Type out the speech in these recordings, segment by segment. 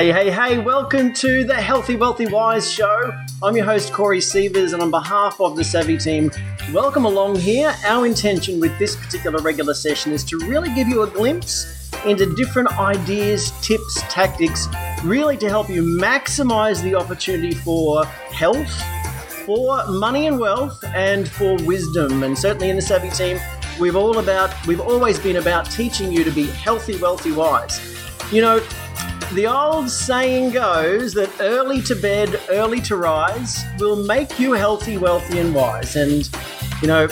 Hey, hey, hey, welcome to the Healthy, Wealthy, Wise show. I'm your host, Corey Sievers, and on behalf of the Savvy team, welcome along here. Our intention with this particular regular session is to really give you a glimpse into different ideas, tips, tactics, really to help you maximize the opportunity for health, for money and wealth, and for wisdom. And certainly in the Savvy team, we've all about we've always been about teaching you to be healthy, wealthy, wise. You know, the old saying goes that early to bed, early to rise will make you healthy, wealthy, and wise. And, you know,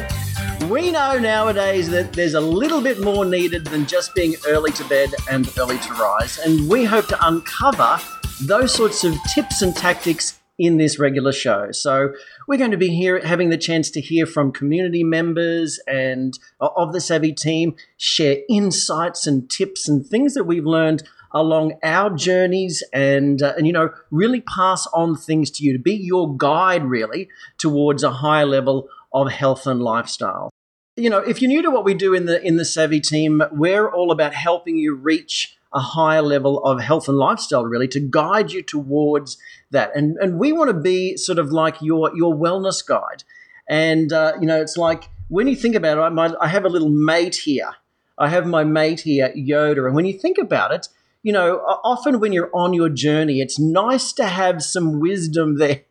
we know nowadays that there's a little bit more needed than just being early to bed and early to rise. And we hope to uncover those sorts of tips and tactics in this regular show. So we're going to be here having the chance to hear from community members and uh, of the Savvy team, share insights and tips and things that we've learned along our journeys and uh, and you know really pass on things to you to be your guide really towards a higher level of health and lifestyle. You know if you're new to what we do in the in the savvy team we're all about helping you reach a higher level of health and lifestyle really to guide you towards that. And and we want to be sort of like your your wellness guide. And uh, you know it's like when you think about it I, might, I have a little mate here. I have my mate here yoda. And when you think about it you know, often when you're on your journey, it's nice to have some wisdom there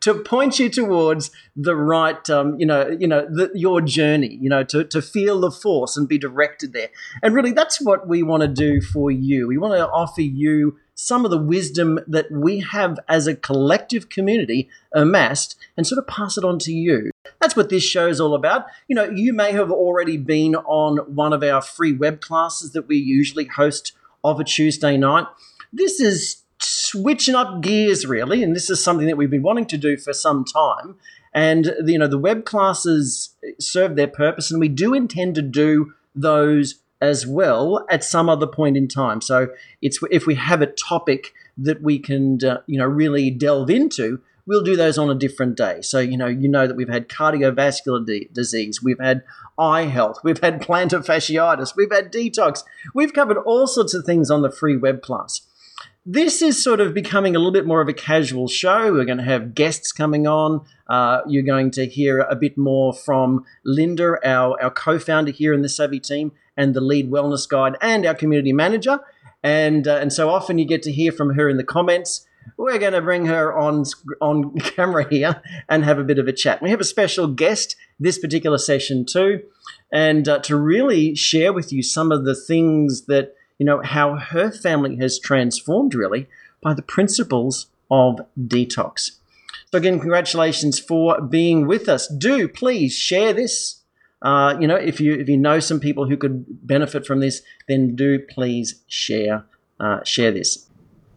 to point you towards the right, um, you know, you know, the, your journey. You know, to to feel the force and be directed there. And really, that's what we want to do for you. We want to offer you some of the wisdom that we have as a collective community amassed and sort of pass it on to you. That's what this show is all about. You know, you may have already been on one of our free web classes that we usually host of a Tuesday night. This is switching up gears, really, and this is something that we've been wanting to do for some time. And you know, the web classes serve their purpose, and we do intend to do those as well at some other point in time. So it's if we have a topic that we can uh, you know really delve into, we'll do those on a different day. So you know you know that we've had cardiovascular de- disease, we've had eye health, we've had plantar fasciitis, we've had detox, we've covered all sorts of things on the free web class. This is sort of becoming a little bit more of a casual show. We're going to have guests coming on. Uh, you're going to hear a bit more from Linda, our, our co founder here in the Savvy team, and the lead wellness guide, and our community manager. And, uh, and so often you get to hear from her in the comments we're going to bring her on on camera here and have a bit of a chat. We have a special guest this particular session too, and uh, to really share with you some of the things that you know how her family has transformed really by the principles of detox. So again, congratulations for being with us. Do please share this. Uh, you know, if you if you know some people who could benefit from this, then do please share uh, share this.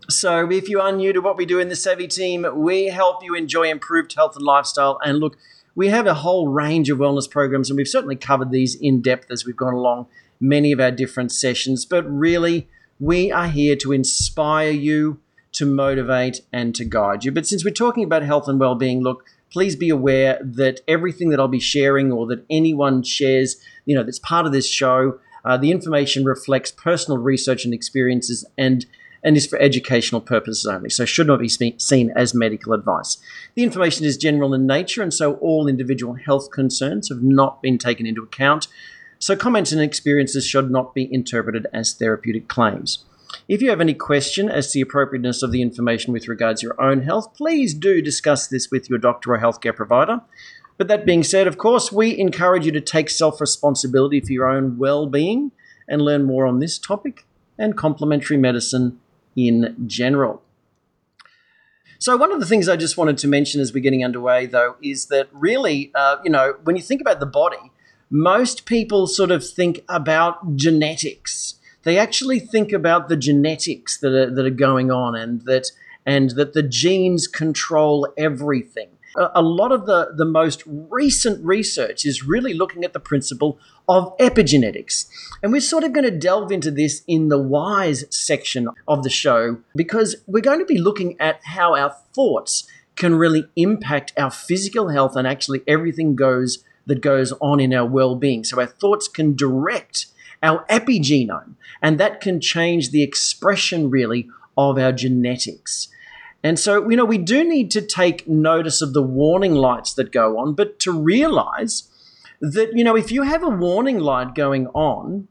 So, if you are new to what we do in the Savvy team, we help you enjoy improved health and lifestyle. And look, we have a whole range of wellness programs, and we've certainly covered these in depth as we've gone along many of our different sessions. But really, we are here to inspire you, to motivate, and to guide you. But since we're talking about health and well being, look, please be aware that everything that I'll be sharing or that anyone shares, you know, that's part of this show, uh, the information reflects personal research and experiences and and is for educational purposes only, so should not be seen as medical advice. The information is general in nature, and so all individual health concerns have not been taken into account. So comments and experiences should not be interpreted as therapeutic claims. If you have any question as to the appropriateness of the information with regards to your own health, please do discuss this with your doctor or healthcare provider. But that being said, of course, we encourage you to take self responsibility for your own well being and learn more on this topic and complementary medicine in general. So, one of the things I just wanted to mention as we're getting underway, though, is that really, uh, you know, when you think about the body, most people sort of think about genetics. They actually think about the genetics that are, that are going on and that and that the genes control everything a lot of the, the most recent research is really looking at the principle of epigenetics. And we're sort of going to delve into this in the wise section of the show because we're going to be looking at how our thoughts can really impact our physical health and actually everything goes that goes on in our well-being. So our thoughts can direct our epigenome, and that can change the expression really of our genetics. And so, you know, we do need to take notice of the warning lights that go on, but to realize that, you know, if you have a warning light going on,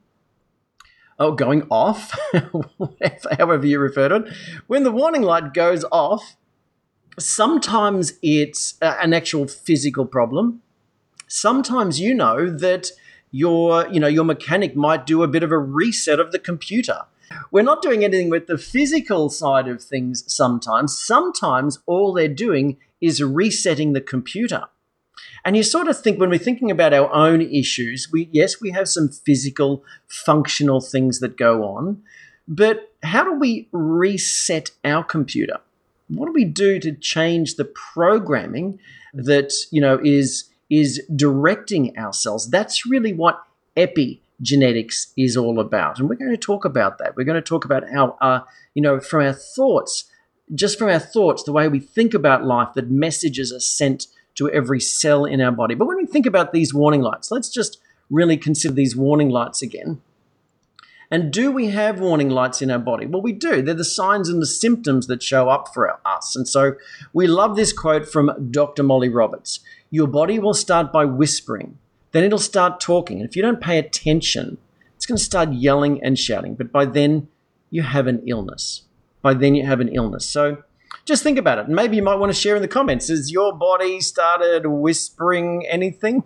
oh, going off, however you refer to it, when the warning light goes off, sometimes it's an actual physical problem. Sometimes you know that your, you know, your mechanic might do a bit of a reset of the computer. We're not doing anything with the physical side of things sometimes. Sometimes all they're doing is resetting the computer. And you sort of think when we're thinking about our own issues, we yes, we have some physical, functional things that go on, but how do we reset our computer? What do we do to change the programming that you know is is directing ourselves? That's really what epigenetics is all about, and we're going to talk about that. We're going to talk about how, uh, you know, from our thoughts, just from our thoughts, the way we think about life, that messages are sent to every cell in our body. But when we think about these warning lights, let's just really consider these warning lights again. And do we have warning lights in our body? Well, we do. They're the signs and the symptoms that show up for us. And so we love this quote from Dr. Molly Roberts Your body will start by whispering, then it'll start talking. And if you don't pay attention, it's going to start yelling and shouting. But by then, you have an illness. By then, you have an illness. So just think about it. Maybe you might want to share in the comments. Has your body started whispering anything?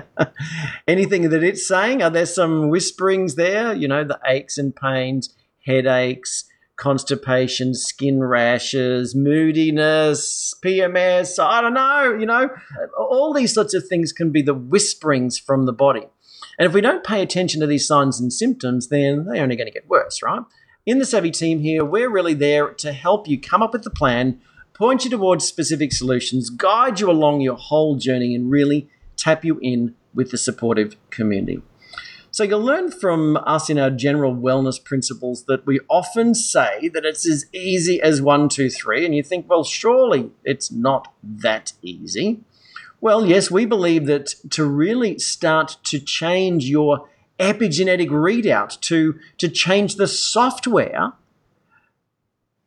anything that it's saying? Are there some whisperings there? You know, the aches and pains, headaches, constipation, skin rashes, moodiness, PMS, I don't know, you know, all these sorts of things can be the whisperings from the body. And if we don't pay attention to these signs and symptoms, then they're only going to get worse, right? In the Savvy team here, we're really there to help you come up with the plan, point you towards specific solutions, guide you along your whole journey, and really tap you in with the supportive community. So you'll learn from us in our general wellness principles that we often say that it's as easy as one, two, three, and you think, well, surely it's not that easy. Well, yes, we believe that to really start to change your epigenetic readout to, to change the software,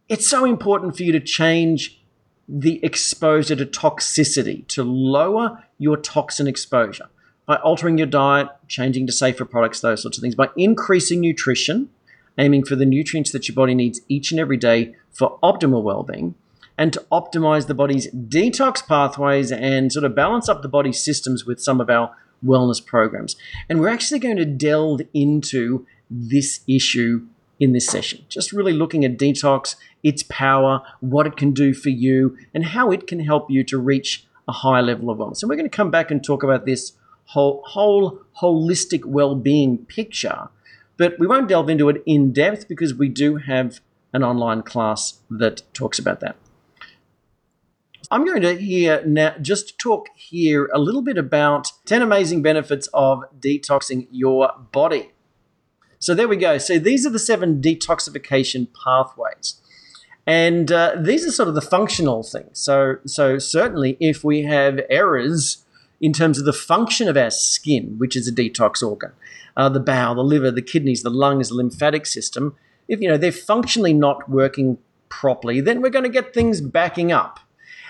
it's so important for you to change the exposure to toxicity, to lower your toxin exposure by altering your diet, changing to safer products, those sorts of things, by increasing nutrition, aiming for the nutrients that your body needs each and every day for optimal well being, and to optimize the body's detox pathways and sort of balance up the body's systems with some of our wellness programs. And we're actually going to delve into this issue in this session, just really looking at detox, its power, what it can do for you, and how it can help you to reach a higher level of wellness. And we're going to come back and talk about this whole, whole holistic well-being picture, but we won't delve into it in depth because we do have an online class that talks about that. I'm going to here now just talk here a little bit about 10 amazing benefits of detoxing your body. So there we go. So these are the seven detoxification pathways. And uh, these are sort of the functional things. So, so certainly, if we have errors in terms of the function of our skin, which is a detox organ, uh, the bowel, the liver, the kidneys, the lungs, the lymphatic system, if you know they're functionally not working properly, then we're going to get things backing up.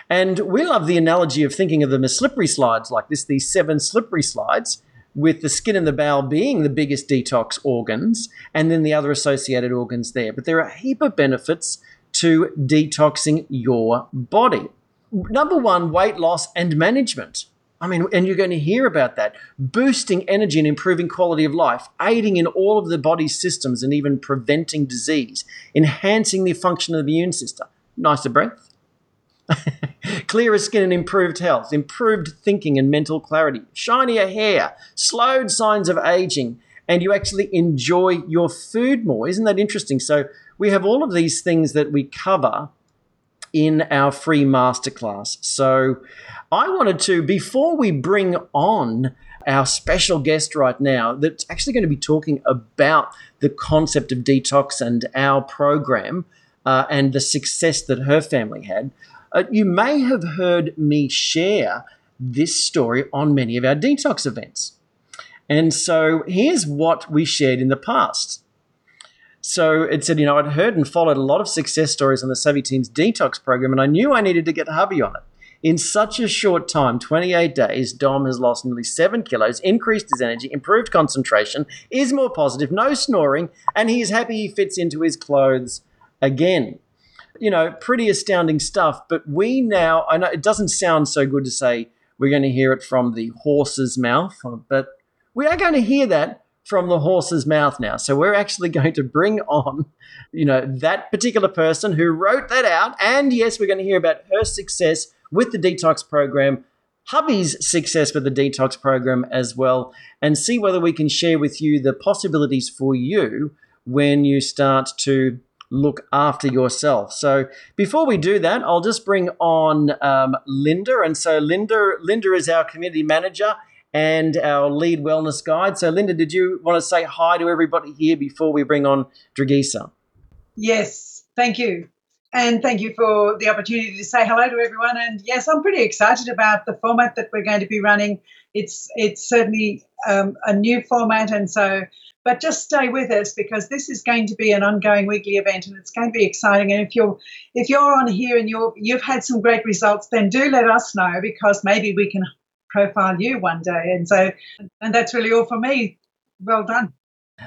And we love the analogy of thinking of them as slippery slides like this, these seven slippery slides, with the skin and the bowel being the biggest detox organs, and then the other associated organs there. But there are a heap of benefits to detoxing your body. Number one, weight loss and management. I mean, and you're going to hear about that. Boosting energy and improving quality of life, aiding in all of the body's systems and even preventing disease, enhancing the function of the immune system. Nicer breath, Clearer skin and improved health, improved thinking and mental clarity, shinier hair, slowed signs of aging, and you actually enjoy your food more. Isn't that interesting? So, we have all of these things that we cover in our free masterclass. So, I wanted to, before we bring on our special guest right now, that's actually going to be talking about the concept of detox and our program uh, and the success that her family had. Uh, you may have heard me share this story on many of our detox events. And so here's what we shared in the past. So it said, you know, I'd heard and followed a lot of success stories on the Savvy Team's detox program, and I knew I needed to get hubby on it. In such a short time, 28 days, Dom has lost nearly seven kilos, increased his energy, improved concentration, is more positive, no snoring, and he is happy he fits into his clothes again. You know, pretty astounding stuff. But we now, I know it doesn't sound so good to say we're going to hear it from the horse's mouth, but we are going to hear that from the horse's mouth now. So we're actually going to bring on, you know, that particular person who wrote that out. And yes, we're going to hear about her success with the detox program, hubby's success with the detox program as well, and see whether we can share with you the possibilities for you when you start to look after yourself. So before we do that, I'll just bring on um, Linda. And so Linda, Linda is our community manager and our lead wellness guide. So, Linda, did you want to say hi to everybody here before we bring on Dragisa? Yes, thank you. And thank you for the opportunity to say hello to everyone. And yes, I'm pretty excited about the format that we're going to be running. It's it's certainly um, a new format, and so but just stay with us because this is going to be an ongoing weekly event, and it's going to be exciting. And if you're if you're on here and you're you've had some great results, then do let us know because maybe we can profile you one day. And so, and that's really all for me. Well done.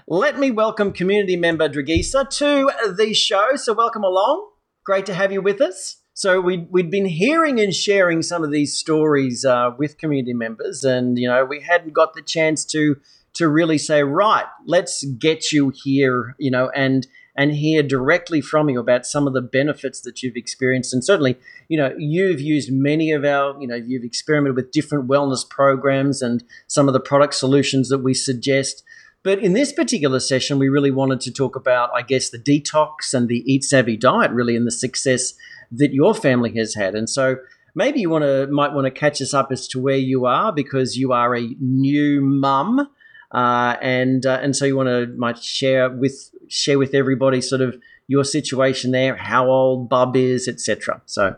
Let me welcome community member Dragisa to the show. So, welcome along. Great to have you with us. So we we'd been hearing and sharing some of these stories uh, with community members, and you know we hadn't got the chance to to really say, right, let's get you here, you know, and and hear directly from you about some of the benefits that you've experienced. And certainly, you know, you've used many of our, you know, you've experimented with different wellness programs and some of the product solutions that we suggest. But in this particular session, we really wanted to talk about, I guess, the detox and the Eat Savvy diet, really, and the success that your family has had. And so maybe you want to might want to catch us up as to where you are because you are a new mum uh, and uh, and so you want to might share with share with everybody sort of your situation there, how old Bub is, etc. So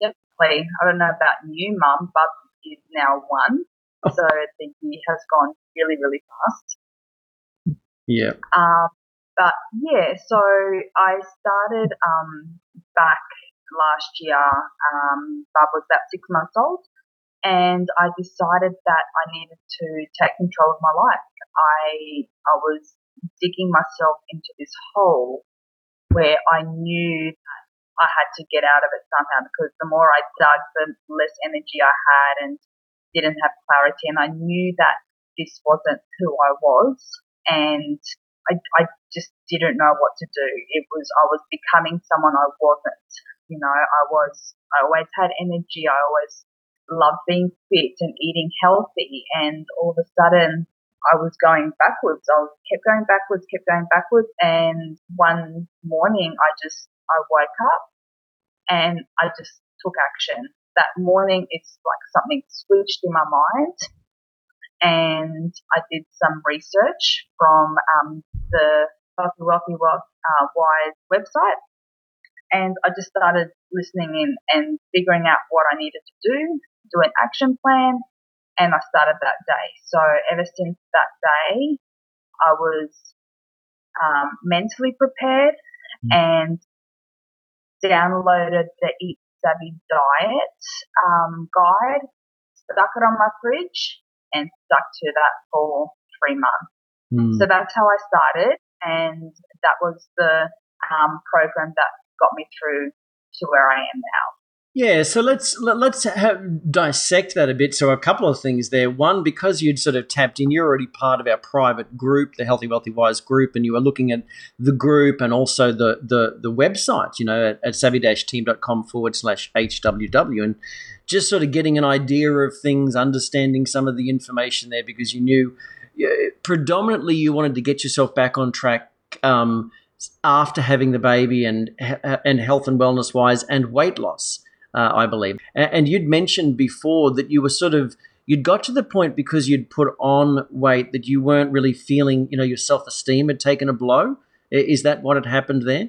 definitely, I don't know about you, Mum. Bub is now one, oh. so the year has gone really really fast. Yeah. Um, but yeah, so I started um, back last year. Um, Bub was about six months old, and I decided that I needed to take control of my life. I I was digging myself into this hole where I knew that I had to get out of it somehow because the more I dug, the less energy I had and didn't have clarity. And I knew that this wasn't who I was, and I, I just didn't know what to do. It was I was becoming someone I wasn't. You know, I was I always had energy. I always loved being fit and eating healthy. And all of a sudden, I was going backwards. I kept going backwards, kept going backwards. And one morning, I just, I woke up and I just took action. That morning, it's like something switched in my mind. And I did some research from um, the Wealthy Wealthy Wealth, uh, Wise website. And I just started listening in and figuring out what I needed to do do an action plan, and I started that day. So ever since that day, I was um, mentally prepared mm. and downloaded the Eat Savvy Diet um, guide, stuck it on my fridge, and stuck to that for three months. Mm. So that's how I started, and that was the um, program that got me through to where I am now. Yeah, so let's let's have, dissect that a bit. So a couple of things there. One, because you'd sort of tapped in, you're already part of our private group, the Healthy Wealthy Wise group, and you were looking at the group and also the the the website, you know, at, at savvy-team.com forward slash HWW, and just sort of getting an idea of things, understanding some of the information there, because you knew predominantly you wanted to get yourself back on track. Um, after having the baby and and health and wellness wise and weight loss uh, I believe. And you'd mentioned before that you were sort of you'd got to the point because you'd put on weight that you weren't really feeling, you know, your self esteem had taken a blow. Is that what had happened there?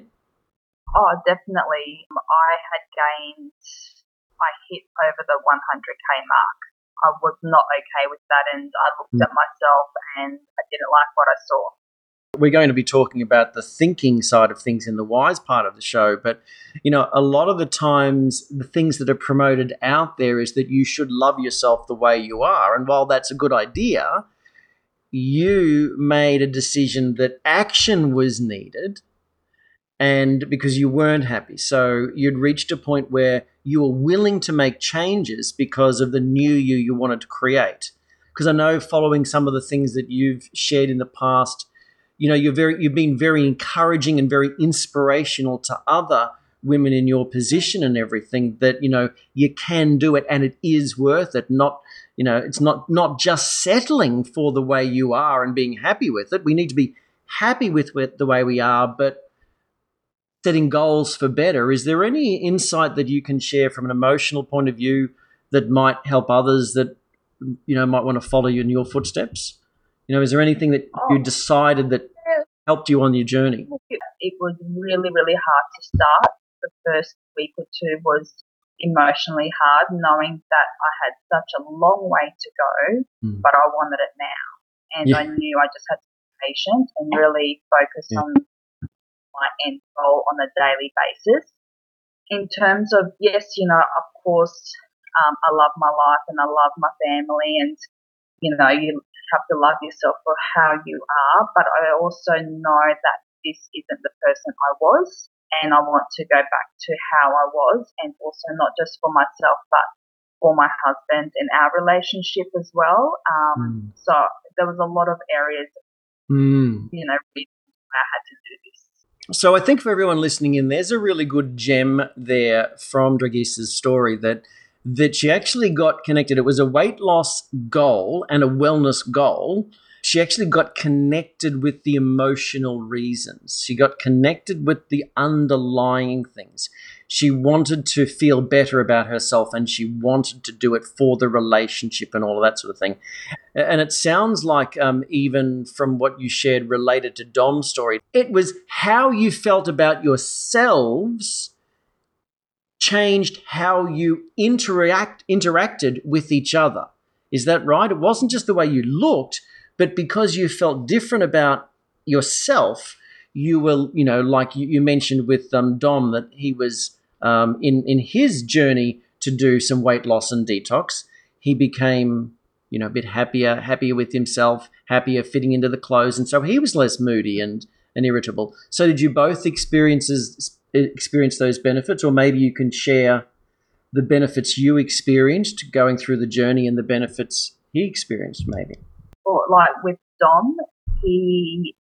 Oh, definitely. I had gained, I hit over the 100k mark. I was not okay with that, and I looked at myself and I didn't like what I saw. We're going to be talking about the thinking side of things in the wise part of the show, but you know, a lot of the times the things that are promoted out there is that you should love yourself the way you are, and while that's a good idea, you made a decision that action was needed and because you weren't happy. So you'd reached a point where you were willing to make changes because of the new you you wanted to create. Because I know following some of the things that you've shared in the past, you know, you're very you've been very encouraging and very inspirational to other women in your position and everything that, you know, you can do it and it is worth it. Not, you know, it's not not just settling for the way you are and being happy with it. We need to be happy with it the way we are, but setting goals for better. Is there any insight that you can share from an emotional point of view that might help others that you know might want to follow you in your footsteps? You know, is there anything that oh. you decided that helped you on your journey? It was really, really hard to start. The first week or two was emotionally hard, knowing that I had such a long way to go, mm. but I wanted it now. And yeah. I knew I just had to be patient and really focus yeah. on my end goal on a daily basis. In terms of, yes, you know, of course, um, I love my life and I love my family and, you know, you have to love yourself for how you are, but I also know that this isn't the person I was and I want to go back to how I was and also not just for myself, but for my husband and our relationship as well. Um, mm. So there was a lot of areas, mm. you know, where I had to do this. So I think for everyone listening in, there's a really good gem there from Dragisa's story that that she actually got connected. It was a weight loss goal and a wellness goal. She actually got connected with the emotional reasons. She got connected with the underlying things she wanted to feel better about herself and she wanted to do it for the relationship and all of that sort of thing. And it sounds like, um, even from what you shared related to Dom's story, it was how you felt about yourselves changed how you interact interacted with each other. Is that right? It wasn't just the way you looked, but because you felt different about yourself, you were, you know, like you, you mentioned with um, Dom that he was um, in in his journey to do some weight loss and detox. He became, you know, a bit happier, happier with himself, happier fitting into the clothes, and so he was less moody and and irritable. So, did you both experiences experience those benefits, or maybe you can share the benefits you experienced going through the journey and the benefits he experienced, maybe? Or like with Dom, he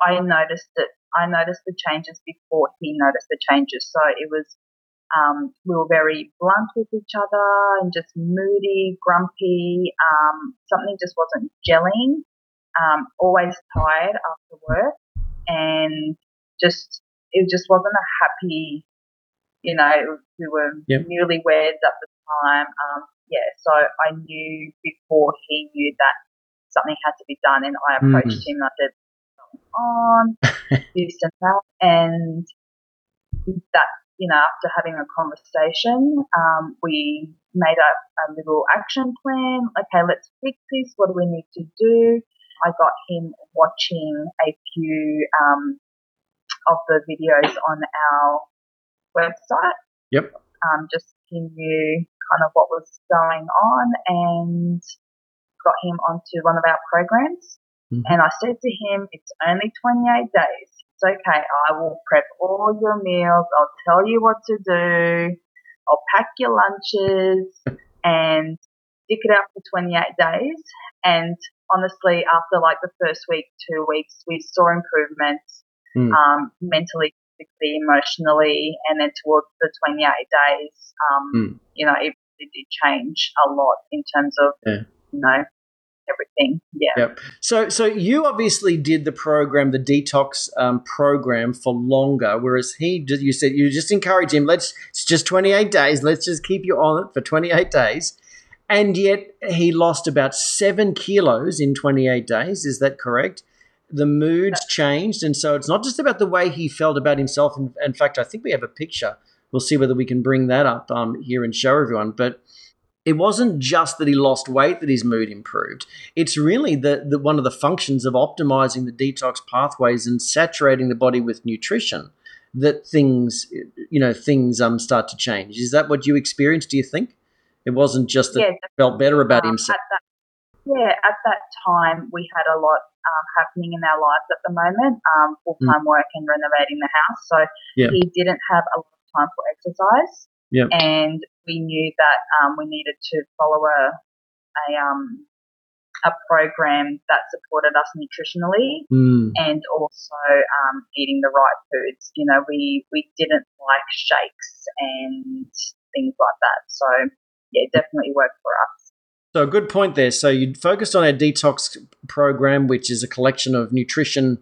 I noticed that I noticed the changes before he noticed the changes. So it was um, we were very blunt with each other and just moody, grumpy. Um, something just wasn't gelling. Um, always tired after work, and just it just wasn't a happy. You know, we were yep. newlyweds at the time. Um, yeah, so I knew before he knew that something had to be done, and I approached mm. him. I said, on, this and that. And that, you know, after having a conversation, um, we made up a little action plan. Okay, let's fix this. What do we need to do? I got him watching a few um, of the videos on our website. Yep. Um, just he knew kind of what was going on and got him onto one of our programs. Mm-hmm. And I said to him, it's only 28 days. It's okay. I will prep all your meals. I'll tell you what to do. I'll pack your lunches and stick it out for 28 days. And honestly, after like the first week, two weeks, we saw improvements mm. um, mentally, physically, emotionally, and then towards the 28 days, um, mm. you know, it, it did change a lot in terms of, yeah. you know, everything. Yeah. Yep. So, so you obviously did the program, the detox um, program, for longer, whereas he, you said you just encourage him. Let's. It's just twenty eight days. Let's just keep you on it for twenty eight days. And yet he lost about seven kilos in 28 days. Is that correct? The moods changed. And so it's not just about the way he felt about himself. In, in fact, I think we have a picture. We'll see whether we can bring that up um, here and show everyone. But it wasn't just that he lost weight that his mood improved. It's really the, the one of the functions of optimizing the detox pathways and saturating the body with nutrition that things you know things um start to change. Is that what you experienced? Do you think it wasn't just that Yeah, he felt better about um, himself? That, yeah, at that time we had a lot um, happening in our lives at the moment, um, full time work and renovating the house. So Mm. Yeah. he didn't have a lot of time for exercise, Yeah. and we knew that um, we needed to follow a a um a program that supported us nutritionally Mm. and also um, eating the right foods. You know, we we didn't like shakes and things like that. So yeah, it definitely worked for us. So a good point there. So you focused on our detox program, which is a collection of nutrition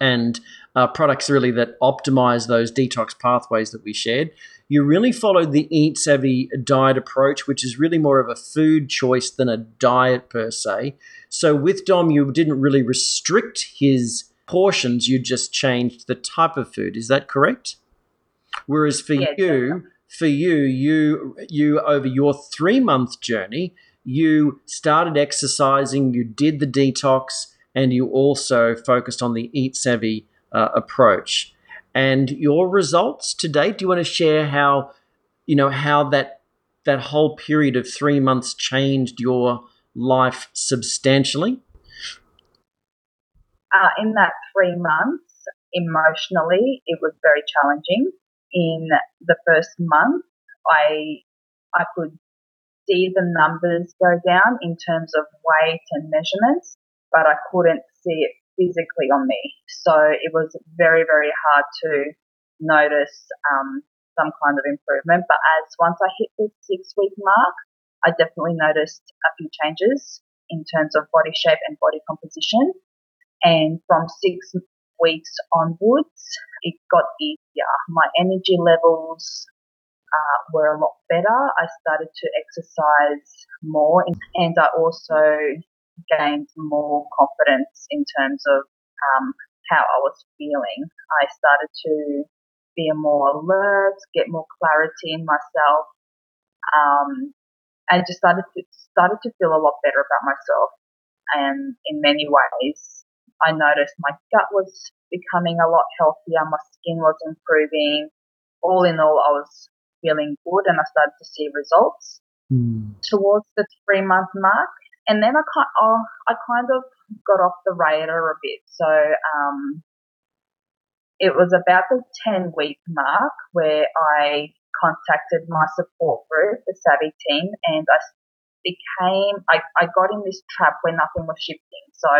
and uh, products really that optimize those detox pathways that we shared. You really followed the eat savvy diet approach, which is really more of a food choice than a diet per se. So with Dom, you didn't really restrict his portions; you just changed the type of food. Is that correct? Whereas for Yeah, you, for you, you you over your three month journey, you started exercising, you did the detox, and you also focused on the eat savvy uh, approach. And your results to date, do you want to share how you know how that that whole period of three months changed your life substantially? uh, in that three months, emotionally, it was very challenging. In the first month, I I could see the numbers go down in terms of weight and measurements, but I couldn't see it physically on me. So it was very very hard to notice um, some kind of improvement. But as once I hit the six week mark, I definitely noticed a few changes in terms of body shape and body composition. And from six weeks onwards, it got easier. My energy levels uh, were a lot better. I started to exercise more, and I also gained more confidence in terms of um, how I was feeling. I started to be more alert, get more clarity in myself, um, and just started to started to feel a lot better about myself. And in many ways, I noticed my gut was becoming a lot healthier, my skin was improving. All in all, I was feeling good and I started to see results towards the three month mark. And then I kind, oh, I kind of got off the radar a bit. So um, it was about the 10 week mark where I contacted my support group, the Savvy team, and I became, I, I got in this trap where nothing was shifting. So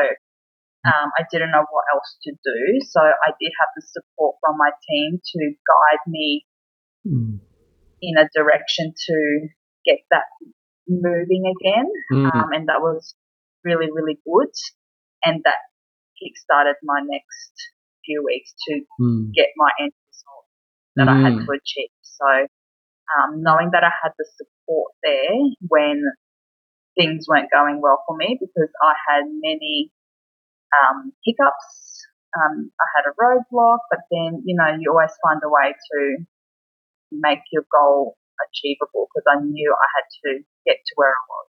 um, I didn't know what else to do. So I did have the support from my team to guide me in a direction to get that moving again. Mm. Um, and that was really, really good. And that kick-started my next few weeks to Mm. get my end result that I had Mm. to achieve. So um, knowing that I had the support there when things weren't going well for me because I had many um, hiccups. Um, I had a roadblock, but then, you know, you always find a way to make your goal achievable because I knew I had to get to where I was.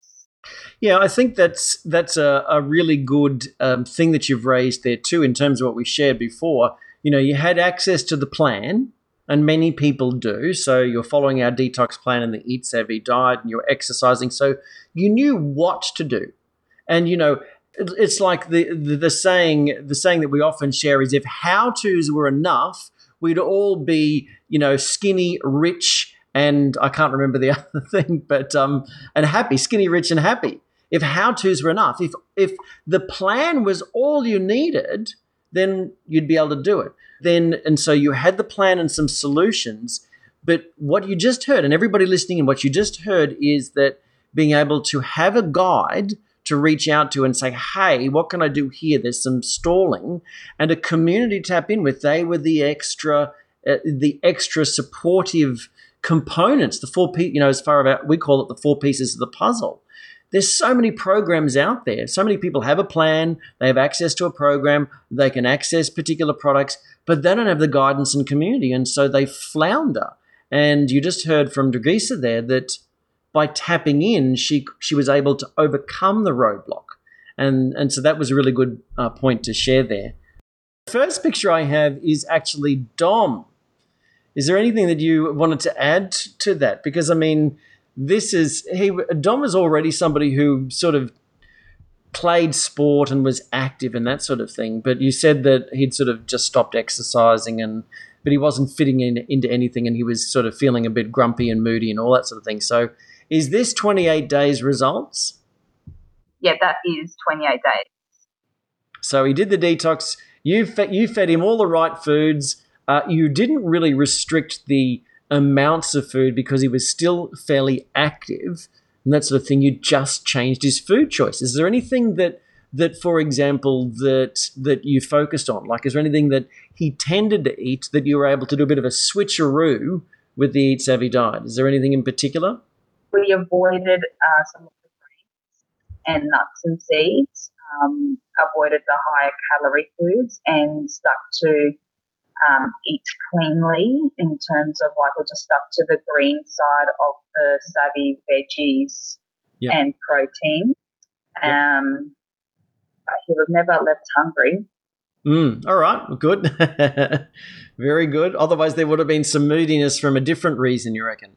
Yeah, I think that's that's a, a really good um, thing that you've raised there too, in terms of what we shared before. You know, you had access to the plan, and many people do. So you're following our detox plan and the Eat Savvy diet, and you're exercising. So you knew what to do, and you know, it's like the, the the saying the saying that we often share is if how tos were enough, we'd all be you know skinny, rich, and I can't remember the other thing, but um, and happy, skinny, rich, and happy. If how tos were enough, if if the plan was all you needed, then you'd be able to do it. Then and so you had the plan and some solutions. But what you just heard, and everybody listening, and what you just heard is that being able to have a guide to reach out to and say, hey, what can I do here? There's some stalling, and a community tap in with. They were the extra, uh, the extra supportive components, the four, pe- you know, as far about we call it the four pieces of the puzzle. There's so many programs out there. So many people have a plan, they have access to a program, they can access particular products, but they don't have the guidance and community, and so they flounder. And you just heard from Dragisa there that by tapping in, she she was able to overcome the roadblock, and and so that was a really good uh, point to share there. First picture I have is actually Dom. Is there anything that you wanted to add to that? Because I mean, this is he Dom is already somebody who sort of played sport and was active and that sort of thing. But you said that he'd sort of just stopped exercising and but he wasn't fitting in into anything and he was sort of feeling a bit grumpy and moody and all that sort of thing. So is this 28 days results? Yeah, that is 28 days. So he did the detox. You fed, you fed him all the right foods. Uh, you didn't really restrict the amounts of food because he was still fairly active and that sort of thing. You just changed his food choices. Is there anything that that, for example, that that you focused on? Like, is there anything that he tended to eat that you were able to do a bit of a switcheroo with the Eat Savvy diet? Is there anything in particular? We avoided uh, some of the grains and nuts and seeds. Um, avoided the higher calorie foods and stuck to um, eat cleanly in terms of like we just stuck to the green side of the savvy veggies yep. and protein. Um, he was never left hungry. Mm, all right, good. Very good. Otherwise, there would have been some moodiness from a different reason, you reckon?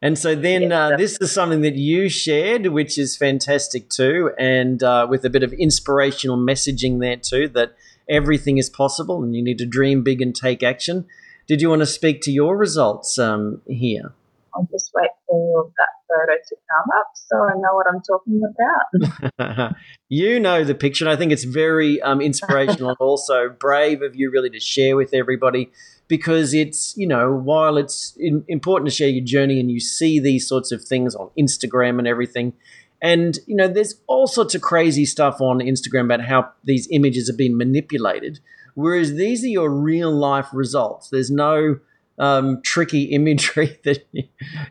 And so then uh, this is something that you shared, which is fantastic too, and uh, with a bit of inspirational messaging there too, that everything is possible and you need to dream big and take action. Did you want to speak to your results um, here? I'll just wait for that photo to come up so I know what I'm talking about. you know the picture, and I think it's very um, inspirational and also brave of you really to share with everybody because it's, you know, while it's in, important to share your journey and you see these sorts of things on Instagram and everything, and, you know, there's all sorts of crazy stuff on Instagram about how these images have been manipulated. Whereas these are your real life results. There's no um, tricky imagery that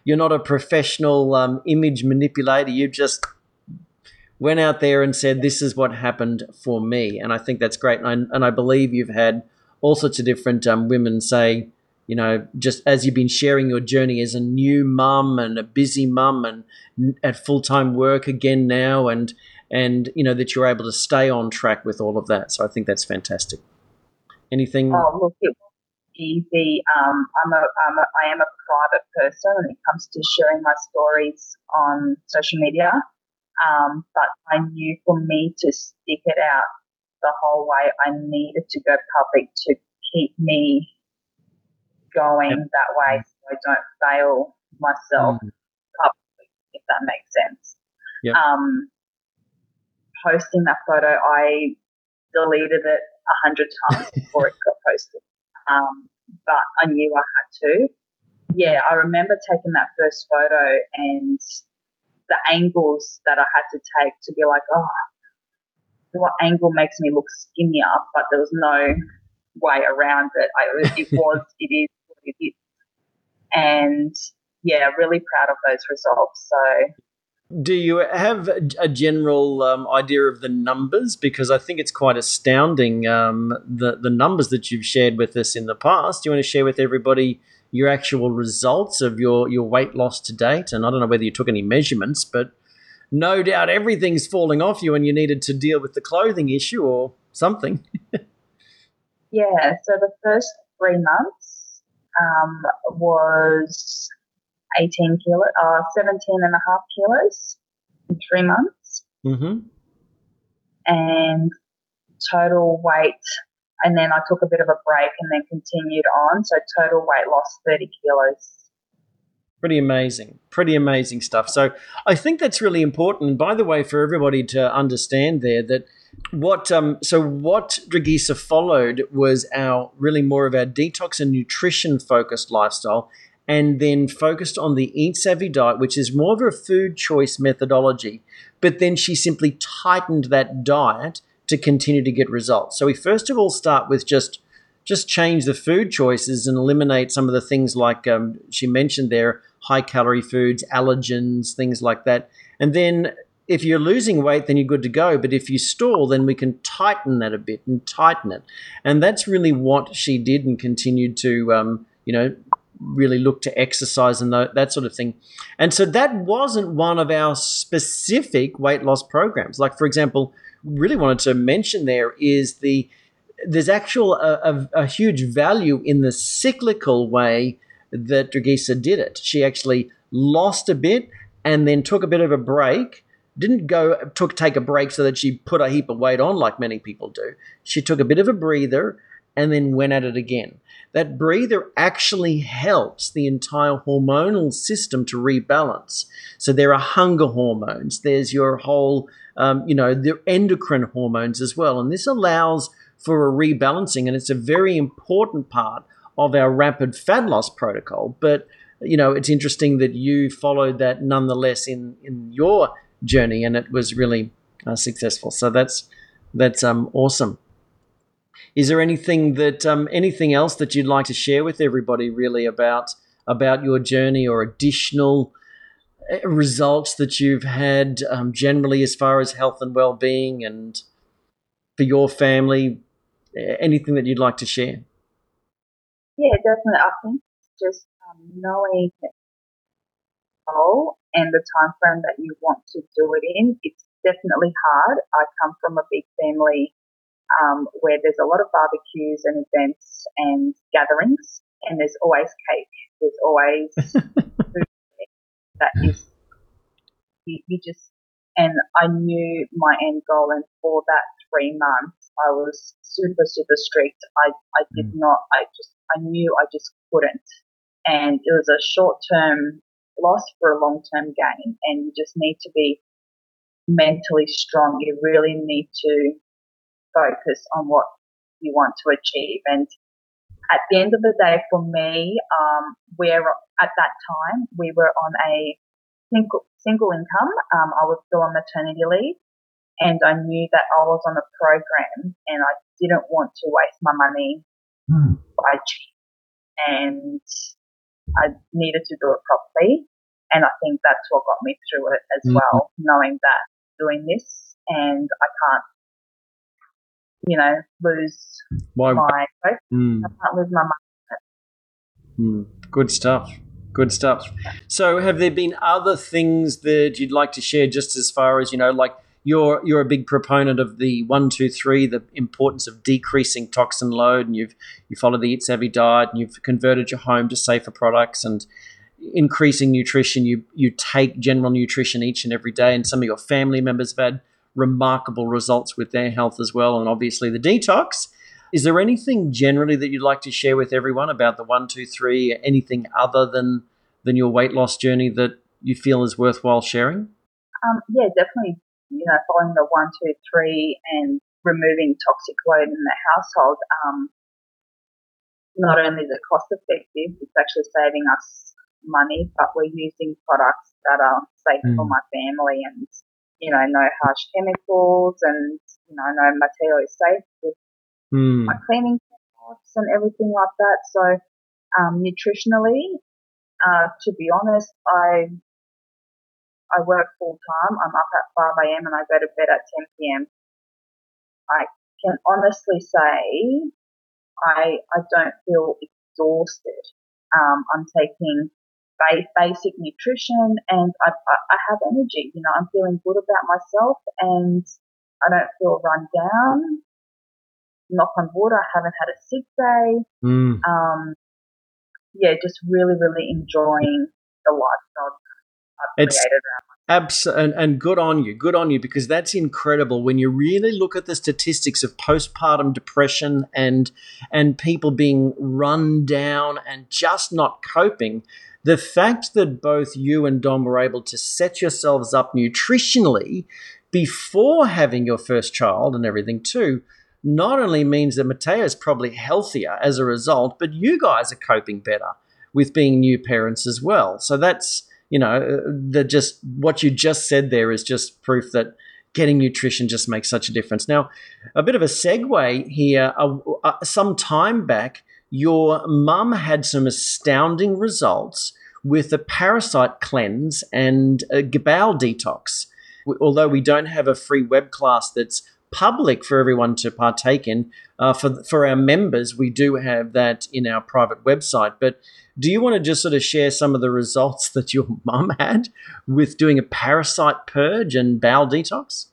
you're not a professional um, image manipulator. You just went out there and said, This is what happened for me. And I think that's great. And I, and I believe you've had all sorts of different um, women say, you know, just as you've been sharing your journey as a new mum and a busy mum and at full time work again now, and and you know that you're able to stay on track with all of that. So I think that's fantastic. Anything? Oh, look, it was easy. Um, I'm a, I'm a I am a private person when it comes to sharing my stories on social media. Um, but I knew for me to stick it out the whole way, I needed to go public to keep me going yep. that way so I don't fail myself mm. publicly, if that makes sense. Yep. Um, posting that photo, I deleted it a hundred times before it got posted. Um, but I knew I had to. Yeah, I remember taking that first photo and the angles that I had to take to be like, oh, what angle makes me look skinnier? But there was no way around it. I, it was, it is, it is. and yeah, really proud of those results. So. Do you have a general um, idea of the numbers? Because I think it's quite astounding um, the the numbers that you've shared with us in the past. Do you want to share with everybody your actual results of your your weight loss to date? And I don't know whether you took any measurements, but no doubt everything's falling off you, and you needed to deal with the clothing issue or something. yeah. So the first three months um, was 18 kilo, uh, 17 and a half kilos in three months. Mm-hmm. And total weight, and then I took a bit of a break and then continued on. So total weight loss 30 kilos. Pretty amazing. Pretty amazing stuff. So I think that's really important. And by the way, for everybody to understand there that what um, so what Dragisa followed was our really more of our detox and nutrition focused lifestyle and then focused on the eat savvy diet which is more of a food choice methodology but then she simply tightened that diet to continue to get results so we first of all start with just just change the food choices and eliminate some of the things like um, she mentioned there high calorie foods allergens things like that and then if you're losing weight, then you're good to go. But if you stall, then we can tighten that a bit and tighten it. And that's really what she did and continued to, um, you know, really look to exercise and that sort of thing. And so that wasn't one of our specific weight loss programs. Like, for example, really wanted to mention there is the there's actual a, a, a huge value in the cyclical way that Dragisa did it. She actually lost a bit and then took a bit of a break. Didn't go took take a break so that she put a heap of weight on like many people do. She took a bit of a breather and then went at it again. That breather actually helps the entire hormonal system to rebalance. So there are hunger hormones. There's your whole, um, you know, the endocrine hormones as well, and this allows for a rebalancing, and it's a very important part of our rapid fat loss protocol. But you know, it's interesting that you followed that nonetheless in in your journey, and it was really uh, successful. So that's that's um, awesome. Is there anything that um, anything else that you'd like to share with everybody, really about about your journey or additional uh, results that you've had um, generally as far as health and well being and for your family? Anything that you'd like to share? Yeah, definitely. I think just um, knowing the goal and the time frame that you want to do it in, it's definitely hard. I come from a big family um, where there's a lot of barbecues and events and gatherings, and there's always cake. There's always food that is you, you just and I knew my end goal, and for that three months, I was super super strict. I I did mm. not. I just I knew I just couldn't and it was a short term loss for a long term gain. And you just need to be mentally strong. You really need to focus on what you want to achieve. And at the end of the day, for me, um, we're at that time we were on a single single income. Um, I was still on maternity leave, and I knew that I was on a program, and I didn't want to waste my money mm. by cheap. And I needed to do it properly. And I think that's what got me through it as mm-hmm. well, knowing that doing this and I can't, you know, lose Why? my mm. I can't lose my money. Mm. Good stuff. Good stuff. So, have there been other things that you'd like to share, just as far as you know, like you're you're a big proponent of the one two three, the importance of decreasing toxin load, and you've you follow the Eat Savvy diet, and you've converted your home to safer products and increasing nutrition. You you take general nutrition each and every day, and some of your family members have had remarkable results with their health as well, and obviously the detox. Is there anything generally that you'd like to share with everyone about the one two three? Anything other than than your weight loss journey that you feel is worthwhile sharing? Um, yeah, definitely you know, following the one, two, three and removing toxic load in the household, um, not only is it cost effective, it's actually saving us money, but we're using products that are safe mm. for my family and, you know, no harsh chemicals and, you know, no material is safe with mm. my cleaning products and everything like that. So, um, nutritionally, uh, to be honest, I I work full time. I'm up at 5 a.m. and I go to bed at 10 p.m. I can honestly say I, I don't feel exhausted. Um, I'm taking basic nutrition and I, I have energy. You know, I'm feeling good about myself and I don't feel run down. Knock on wood, I haven't had a sick day. Mm. Um, yeah, just really, really enjoying the lifestyle it's abs- and, and good on you good on you because that's incredible when you really look at the statistics of postpartum depression and and people being run down and just not coping the fact that both you and Dom were able to set yourselves up nutritionally before having your first child and everything too not only means that Mateo is probably healthier as a result, but you guys are coping better with being new parents as well. So that's you know, the just what you just said there is just proof that getting nutrition just makes such a difference. Now, a bit of a segue here. Uh, uh, some time back, your mum had some astounding results with a parasite cleanse and a bowel detox. Although we don't have a free web class that's public for everyone to partake in, uh, for for our members, we do have that in our private website. But do you want to just sort of share some of the results that your mum had with doing a parasite purge and bowel detox?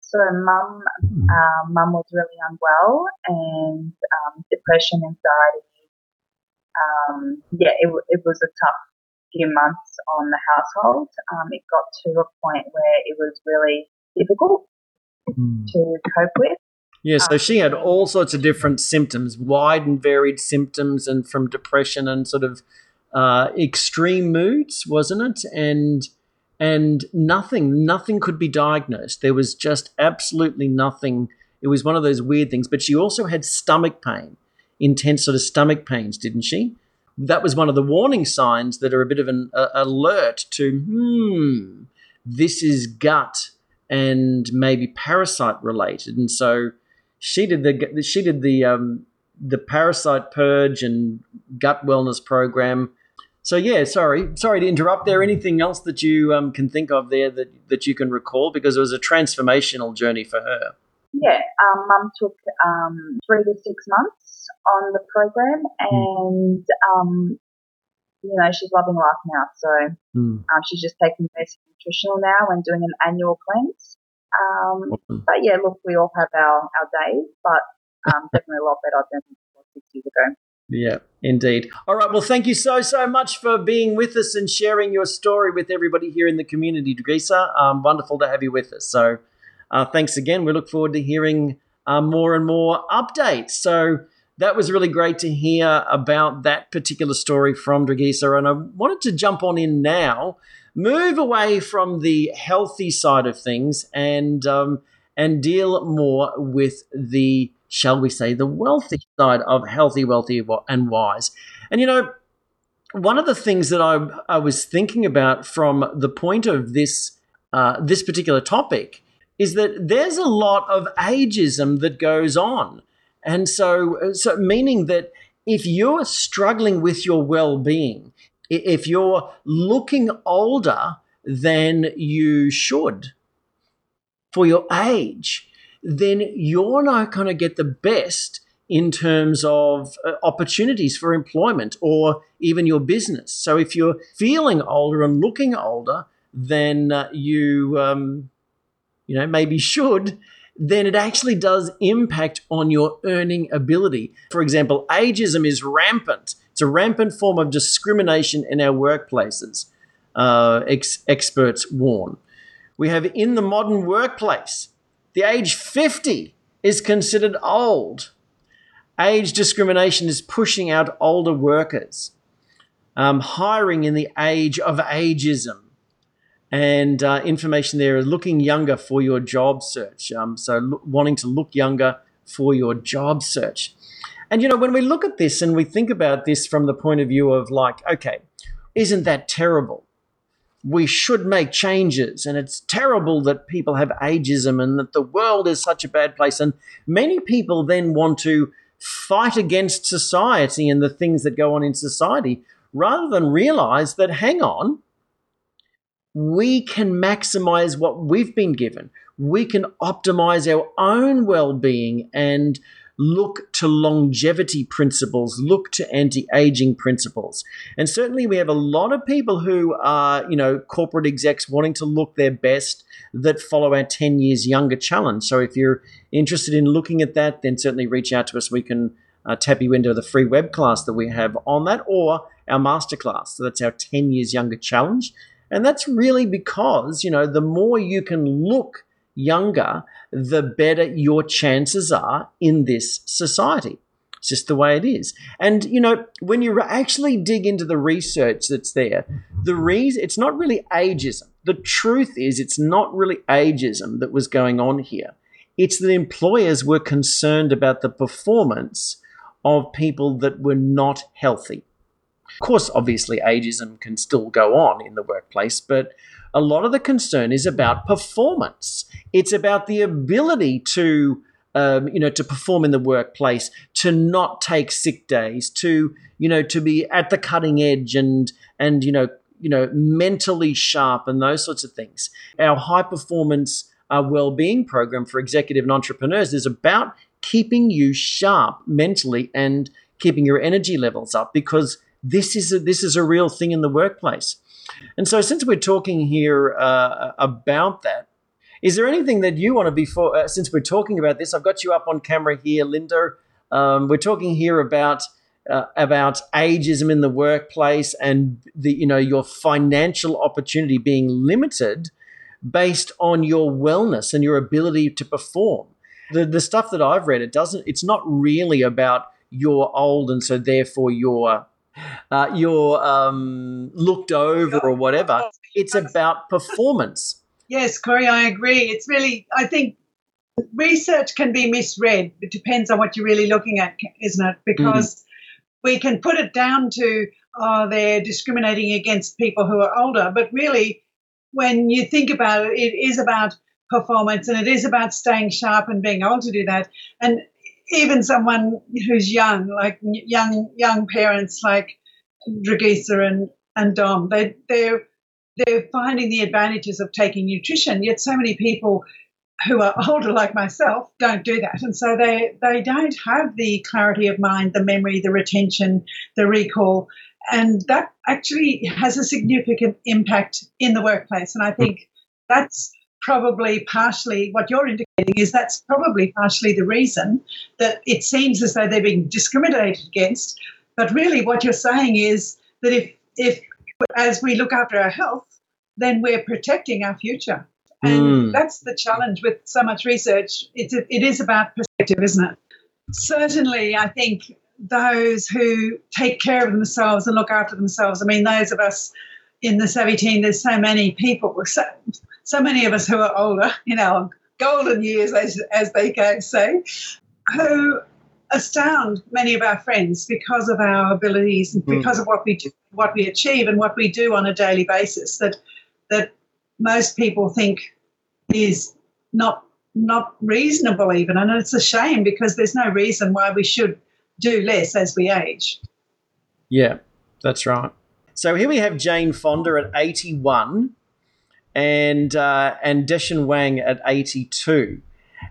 So, mum, uh, mum was really unwell, and um, depression, anxiety. Um, yeah, it, it was a tough few months on the household. Um, it got to a point where it was really difficult mm. to cope with. Yeah, so she had all sorts of different symptoms, wide and varied symptoms, and from depression and sort of uh, extreme moods, wasn't it? And and nothing, nothing could be diagnosed. There was just absolutely nothing. It was one of those weird things. But she also had stomach pain, intense sort of stomach pains, didn't she? That was one of the warning signs that are a bit of an uh, alert to, hmm, this is gut and maybe parasite related. And so she did the she did the um, the parasite purge and gut wellness program. So yeah, sorry, sorry to interrupt. There anything else that you um, can think of there that that you can recall because it was a transformational journey for her. Yeah, um, Mum took um, three to six months on the program, hmm. and mm. um, you know she's loving life now. So mm. um, she's just taking basic nutritional now and doing an annual cleanse. Um. But yeah, look, we all have our, our days, but um, definitely a lot better than six years ago. Yeah, indeed. All right. Well, thank you so, so much for being with us and sharing your story with everybody here in the community, Dragisa. Um, wonderful to have you with us. So, uh, thanks again. We look forward to hearing uh, more and more updates. So, that was really great to hear about that particular story from Dragisa. And I wanted to jump on in now move away from the healthy side of things and um, and deal more with the shall we say the wealthy side of healthy, wealthy, and wise. And you know, one of the things that I I was thinking about from the point of this uh, this particular topic is that there's a lot of ageism that goes on, and so so meaning that if you're struggling with your well-being if you're looking older than you should for your age, then you're not going to get the best in terms of uh, opportunities for employment or even your business. So if you're feeling older and looking older than uh, you, um, you know, maybe should, then it actually does impact on your earning ability. For example, ageism is rampant it's a rampant form of discrimination in our workplaces, uh, ex- experts warn. We have in the modern workplace, the age 50 is considered old. Age discrimination is pushing out older workers. Um, hiring in the age of ageism. And uh, information there is looking younger for your job search. Um, so, lo- wanting to look younger for your job search. And, you know, when we look at this and we think about this from the point of view of like, okay, isn't that terrible? We should make changes. And it's terrible that people have ageism and that the world is such a bad place. And many people then want to fight against society and the things that go on in society rather than realize that, hang on, we can maximize what we've been given. We can optimize our own well being and look to longevity principles, look to anti aging principles. And certainly we have a lot of people who are, you know, corporate execs wanting to look their best that follow our 10 years younger challenge. So if you're interested in looking at that, then certainly reach out to us. We can uh, tap you into the free web class that we have on that or our masterclass. So that's our 10 years younger challenge. And that's really because, you know, the more you can look younger, the better your chances are in this society. It's just the way it is. And you know, when you actually dig into the research that's there, the reason it's not really ageism. The truth is, it's not really ageism that was going on here. It's that employers were concerned about the performance of people that were not healthy. Of course, obviously, ageism can still go on in the workplace, but a lot of the concern is about performance. It's about the ability to, um, you know, to perform in the workplace, to not take sick days, to, you know, to be at the cutting edge and and you know, you know, mentally sharp and those sorts of things. Our high performance uh, well-being program for executive and entrepreneurs is about keeping you sharp mentally and keeping your energy levels up because this is a, this is a real thing in the workplace. And so, since we're talking here uh, about that, is there anything that you want to before? Uh, since we're talking about this, I've got you up on camera here, Linda. Um, we're talking here about uh, about ageism in the workplace and the you know your financial opportunity being limited based on your wellness and your ability to perform. The the stuff that I've read, it doesn't. It's not really about you're old and so therefore you're uh, you're um, looked over or whatever. It's about performance. Yes, Corey, I agree. It's really, I think research can be misread. It depends on what you're really looking at, isn't it? Because mm. we can put it down to, oh, they're discriminating against people who are older. But really, when you think about it, it is about performance and it is about staying sharp and being able to do that. And even someone who's young, like young young parents like Dragisa and, and Dom, they they're they're finding the advantages of taking nutrition. Yet so many people who are older like myself don't do that. And so they they don't have the clarity of mind, the memory, the retention, the recall. And that actually has a significant impact in the workplace. And I think that's probably partially what you're indicating is that's probably partially the reason that it seems as though they're being discriminated against. But really, what you're saying is that if, if as we look after our health, then we're protecting our future. And mm. that's the challenge with so much research. It's, it is about perspective, isn't it? Certainly, I think those who take care of themselves and look after themselves, I mean, those of us in the Savvy team, there's so many people, so, so many of us who are older, in our golden years, as, as they can say, who astound many of our friends because of our abilities and hmm. because mm. of what we do, what we achieve and what we do on a daily basis that that most people think is not not reasonable even and it's a shame because there's no reason why we should do less as we age. Yeah, that's right. So here we have Jane Fonda at 81 and uh, and Deshun Wang at 82.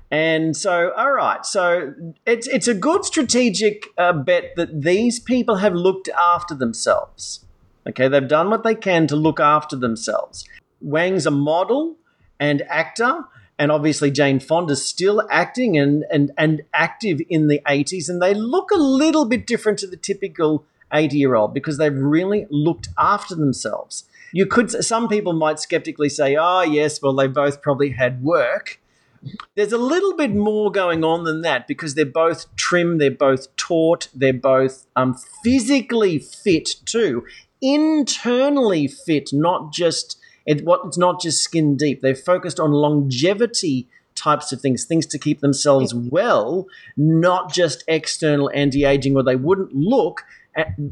And so, all right, so it's it's a good strategic uh, bet that these people have looked after themselves. Okay, they've done what they can to look after themselves. Wang's a model and actor, and obviously Jane Fonda's still acting and and and active in the 80s, and they look a little bit different to the typical 80 year old because they've really looked after themselves. You could, some people might skeptically say, oh, yes, well, they both probably had work. There's a little bit more going on than that because they're both trim, they're both taut, they're both um, physically fit too, internally fit, not just it, what it's not just skin deep. They're focused on longevity types of things, things to keep themselves well, not just external anti-aging where they wouldn't look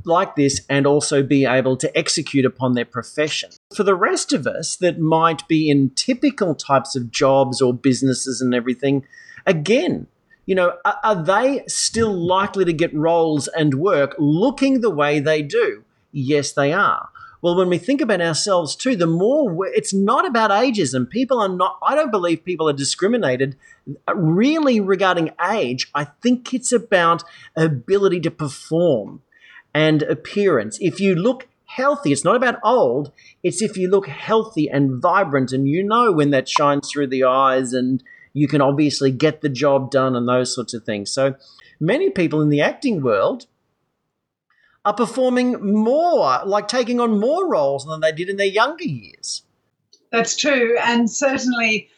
like this and also be able to execute upon their profession. For the rest of us that might be in typical types of jobs or businesses and everything, again, you know, are, are they still likely to get roles and work looking the way they do? Yes, they are. Well, when we think about ourselves too, the more it's not about ageism. People are not, I don't believe people are discriminated uh, really regarding age. I think it's about ability to perform and appearance. If you look healthy, it's not about old, it's if you look healthy and vibrant and you know when that shines through the eyes and you can obviously get the job done and those sorts of things. So many people in the acting world are performing more, like taking on more roles than they did in their younger years. That's true. And certainly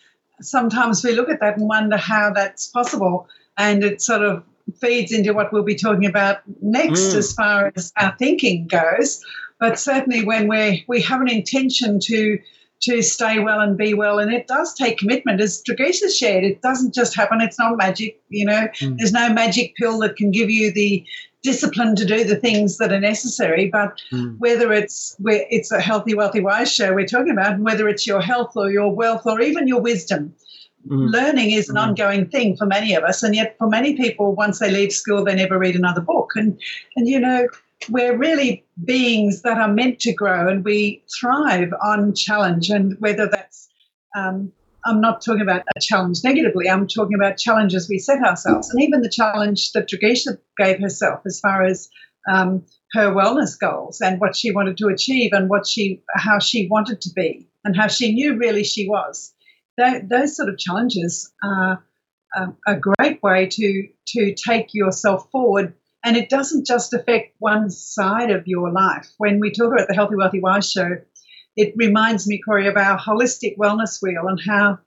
sometimes we look at that and wonder how that's possible. And it sort of feeds into what we'll be talking about next mm. as far as our thinking goes. But certainly, when we we have an intention to to stay well and be well, and it does take commitment, as Dragisa shared. It doesn't just happen. It's not magic. You know, mm. there's no magic pill that can give you the discipline to do the things that are necessary. But mm. whether it's it's a healthy, wealthy, wise show we're talking about, and whether it's your health or your wealth or even your wisdom, Mm. Learning is an mm. ongoing thing for many of us, and yet for many people, once they leave school, they never read another book. And and you know, we're really beings that are meant to grow, and we thrive on challenge. And whether that's um, I'm not talking about a challenge negatively. I'm talking about challenges we set ourselves, and even the challenge that Dragisha gave herself as far as um, her wellness goals and what she wanted to achieve and what she how she wanted to be and how she knew really she was. Those sort of challenges are um, a great way to to take yourself forward. And it doesn't just affect one side of your life. When we talk about the Healthy, Wealthy, Wise show, it reminds me, Corey, of our holistic wellness wheel and how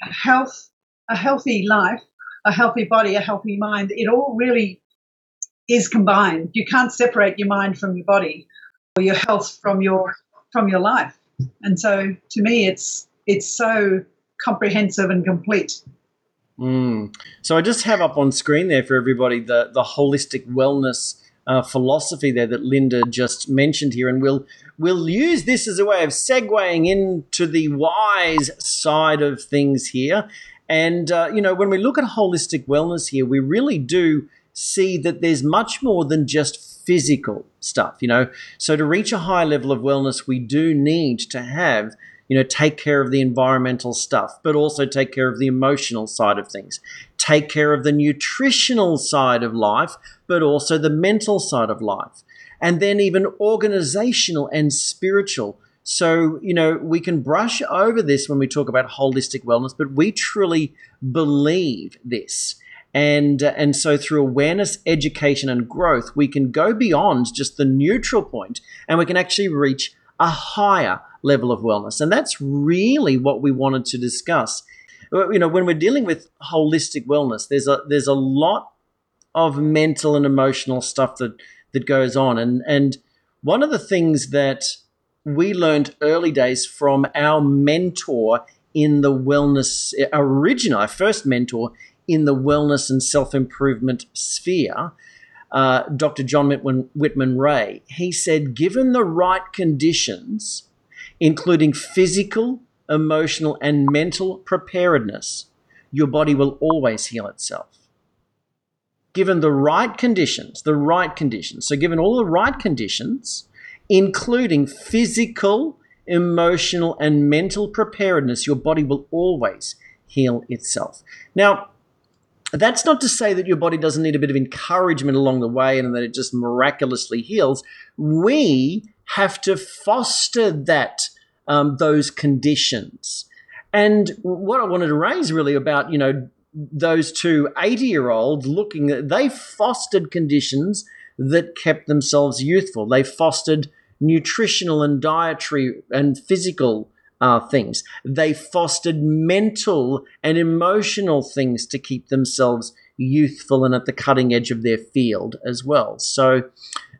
health, a healthy life, a healthy body, a healthy mind, it all really is combined. You can't separate your mind from your body or your health from your from your life. And so to me it's it's so comprehensive and complete. Mm. So I just have up on screen there for everybody the the holistic wellness uh, philosophy there that Linda just mentioned here, and we'll we'll use this as a way of segueing into the wise side of things here. And uh, you know, when we look at holistic wellness here, we really do see that there's much more than just physical stuff. You know, so to reach a high level of wellness, we do need to have you know, take care of the environmental stuff, but also take care of the emotional side of things. Take care of the nutritional side of life, but also the mental side of life. And then even organizational and spiritual. So, you know, we can brush over this when we talk about holistic wellness, but we truly believe this. And, uh, and so through awareness, education, and growth, we can go beyond just the neutral point and we can actually reach a higher level of wellness. And that's really what we wanted to discuss. You know, when we're dealing with holistic wellness, there's a there's a lot of mental and emotional stuff that that goes on. And and one of the things that we learned early days from our mentor in the wellness original, our first mentor in the wellness and self improvement sphere, uh, Dr. John Whitman, Whitman Ray. He said, given the right conditions, including physical, emotional, and mental preparedness, your body will always heal itself. Given the right conditions, the right conditions, so given all the right conditions, including physical, emotional, and mental preparedness, your body will always heal itself. Now, that's not to say that your body doesn't need a bit of encouragement along the way and that it just miraculously heals. We have to foster that um, those conditions. And what I wanted to raise really about you know those two 80 year olds looking they fostered conditions that kept themselves youthful. They fostered nutritional and dietary and physical uh, things. They fostered mental and emotional things to keep themselves youthful and at the cutting edge of their field as well. So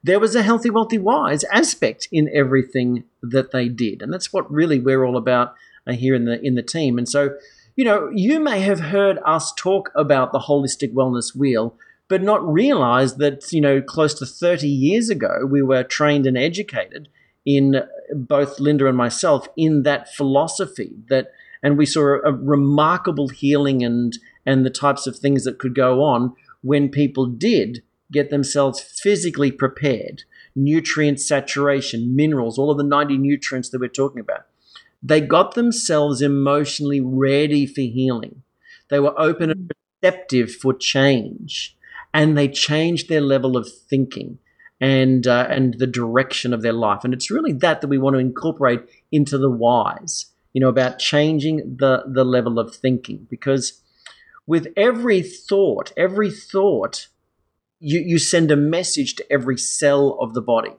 there was a healthy, wealthy, wise aspect in everything that they did, and that's what really we're all about uh, here in the in the team. And so, you know, you may have heard us talk about the holistic wellness wheel, but not realize that you know close to 30 years ago we were trained and educated in both Linda and myself in that philosophy that and we saw a remarkable healing and and the types of things that could go on when people did get themselves physically prepared nutrient saturation, minerals, all of the 90 nutrients that we're talking about. They got themselves emotionally ready for healing. They were open and receptive for change, and they changed their level of thinking and uh, and the direction of their life. And it's really that that we want to incorporate into the wise. You know about changing the the level of thinking because with every thought, every thought you, you send a message to every cell of the body.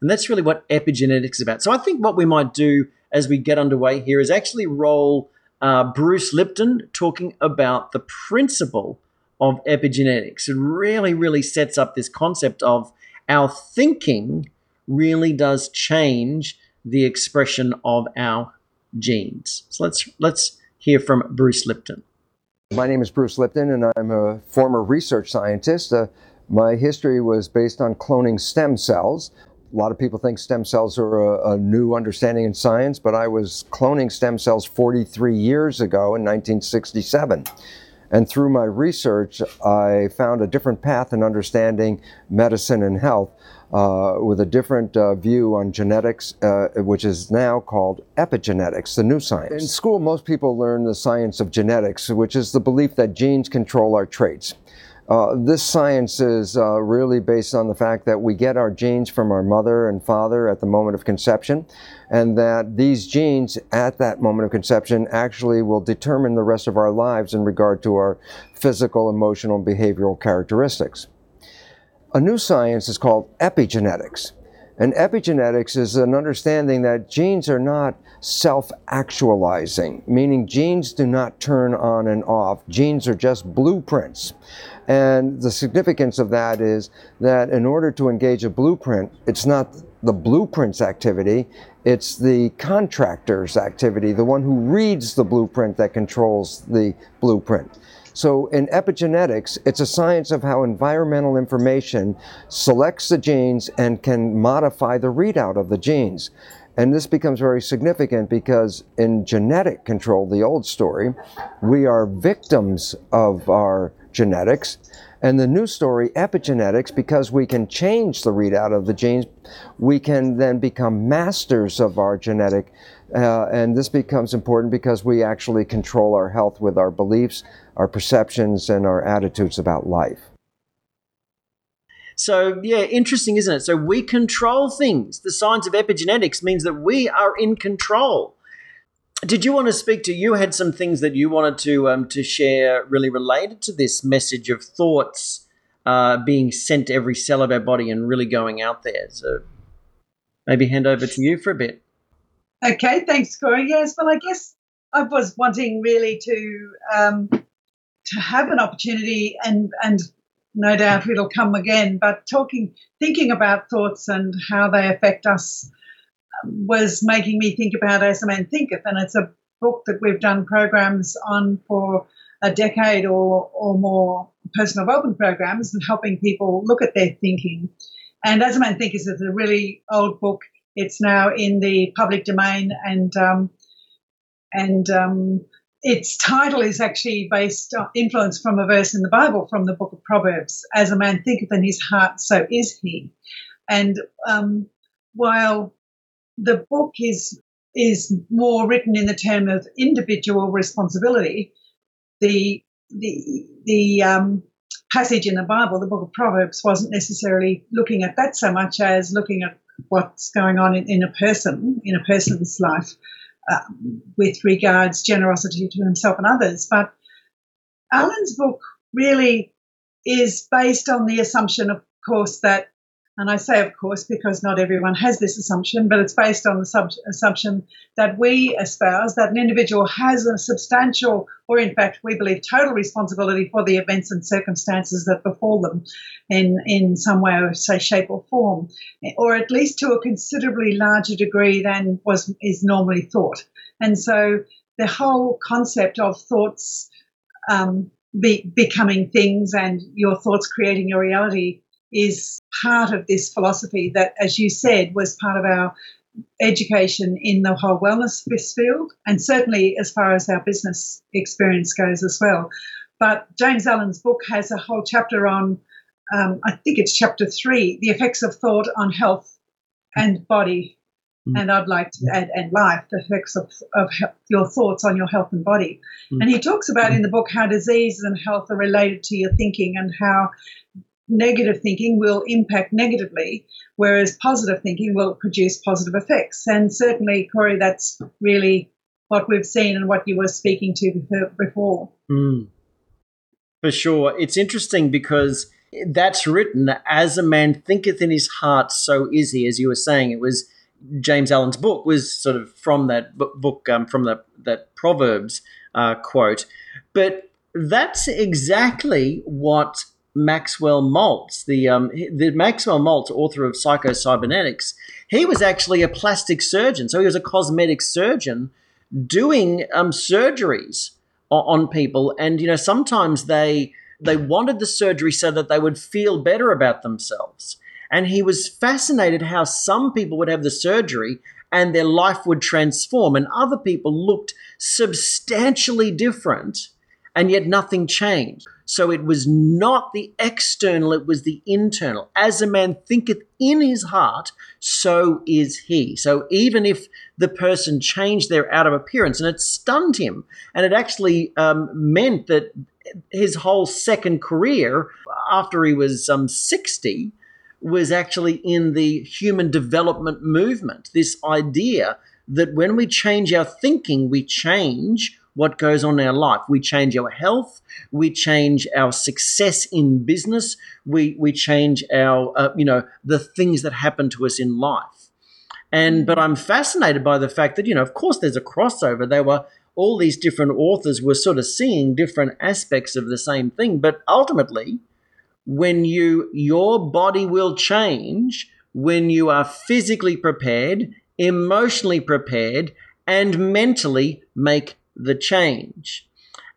And that's really what epigenetics is about. So I think what we might do as we get underway here is actually roll uh, Bruce Lipton talking about the principle of epigenetics. It really, really sets up this concept of our thinking really does change the expression of our genes. So let's let's hear from Bruce Lipton. My name is Bruce Lipton, and I'm a former research scientist. Uh, my history was based on cloning stem cells. A lot of people think stem cells are a, a, new understanding in science, but I was cloning stem cells 43 years ago in 1967. And through my research, I found a different path in understanding medicine and health uh, with a different uh, view on genetics, uh, which is now called epigenetics, the new science. In school, most people learn the science of genetics, which is the belief that genes control our traits. Uh, this science is uh, really based on the fact that we get our genes from our mother and father at the moment of conception, and that these genes at that moment of conception actually will determine the rest of our lives in regard to our physical, emotional, and behavioral characteristics. A new science is called epigenetics. And epigenetics is an understanding that genes are not self actualizing, meaning genes do not turn on and off. Genes are just blueprints. And the significance of that is that in order to engage a blueprint, it's not the blueprint's activity, it's the contractor's activity, the one who reads the blueprint that controls the blueprint. So in epigenetics, it's a science of how environmental information selects the genes and can modify the readout of the genes. And this becomes very significant because in genetic control, the old story, we are victims of our genetics. And the new story, epigenetics, because we can change the readout of the genes, we can then become masters of our genetic. Uh, and this becomes important because we actually control our health with our beliefs, our perceptions, and our attitudes about life. So, yeah, interesting, isn't it? So, we control things. The science of epigenetics means that we are in control. Did you want to speak to? You had some things that you wanted to um, to share, really related to this message of thoughts uh, being sent to every cell of our body and really going out there. So, maybe hand over to you for a bit. Okay, thanks, Corey. Yes, well, I guess I was wanting really to um, to have an opportunity and and no doubt it'll come again. But talking, thinking about thoughts and how they affect us um, was making me think about As a Man Thinketh, and it's a book that we've done programs on for a decade or, or more personal development programs and helping people look at their thinking. And As a Man Thinketh is a really old book. It's now in the public domain and um, and um, its title is actually based on influence from a verse in the Bible from the book of Proverbs. As a man thinketh in his heart, so is he. And um, while the book is is more written in the term of individual responsibility, the the the um, passage in the Bible, the book of Proverbs, wasn't necessarily looking at that so much as looking at what's going on in, in a person, in a person's life uh, with regards generosity to himself and others. But Allen's book really is based on the assumption, of course, that, and I say of course because not everyone has this assumption, but it's based on the sub- assumption that we espouse that an individual has a substantial, or in fact, we believe total responsibility for the events and circumstances that befall them in, in some way or say shape or form, or at least to a considerably larger degree than was is normally thought. And so the whole concept of thoughts um, be, becoming things and your thoughts creating your reality is part of this philosophy that, as you said, was part of our education in the whole wellness field, and certainly as far as our business experience goes as well. But James Allen's book has a whole chapter on, um, I think it's chapter three, the effects of thought on health and body Mm. And I'd like to add, and life, the effects of, of your thoughts on your health and body. Mm. And he talks about in the book how disease and health are related to your thinking and how negative thinking will impact negatively, whereas positive thinking will produce positive effects. And certainly, Corey, that's really what we've seen and what you were speaking to before. Mm. For sure. It's interesting because that's written as a man thinketh in his heart, so is he, as you were saying. It was James Allen's book was sort of from that book, um, from the, that Proverbs uh, quote. But that's exactly what Maxwell Maltz, the, um, the Maxwell Maltz, author of Psycho-Cybernetics, he was actually a plastic surgeon. So he was a cosmetic surgeon doing um, surgeries on, on people. And, you know, sometimes they they wanted the surgery so that they would feel better about themselves. And he was fascinated how some people would have the surgery and their life would transform, and other people looked substantially different and yet nothing changed. So it was not the external, it was the internal. As a man thinketh in his heart, so is he. So even if the person changed their outer appearance and it stunned him, and it actually um, meant that his whole second career after he was um, 60 was actually in the human development movement. This idea that when we change our thinking, we change what goes on in our life. We change our health, we change our success in business, we we change our uh, you know the things that happen to us in life. And but I'm fascinated by the fact that you know of course there's a crossover. There were all these different authors were sort of seeing different aspects of the same thing, but ultimately when you your body will change when you are physically prepared, emotionally prepared and mentally make the change.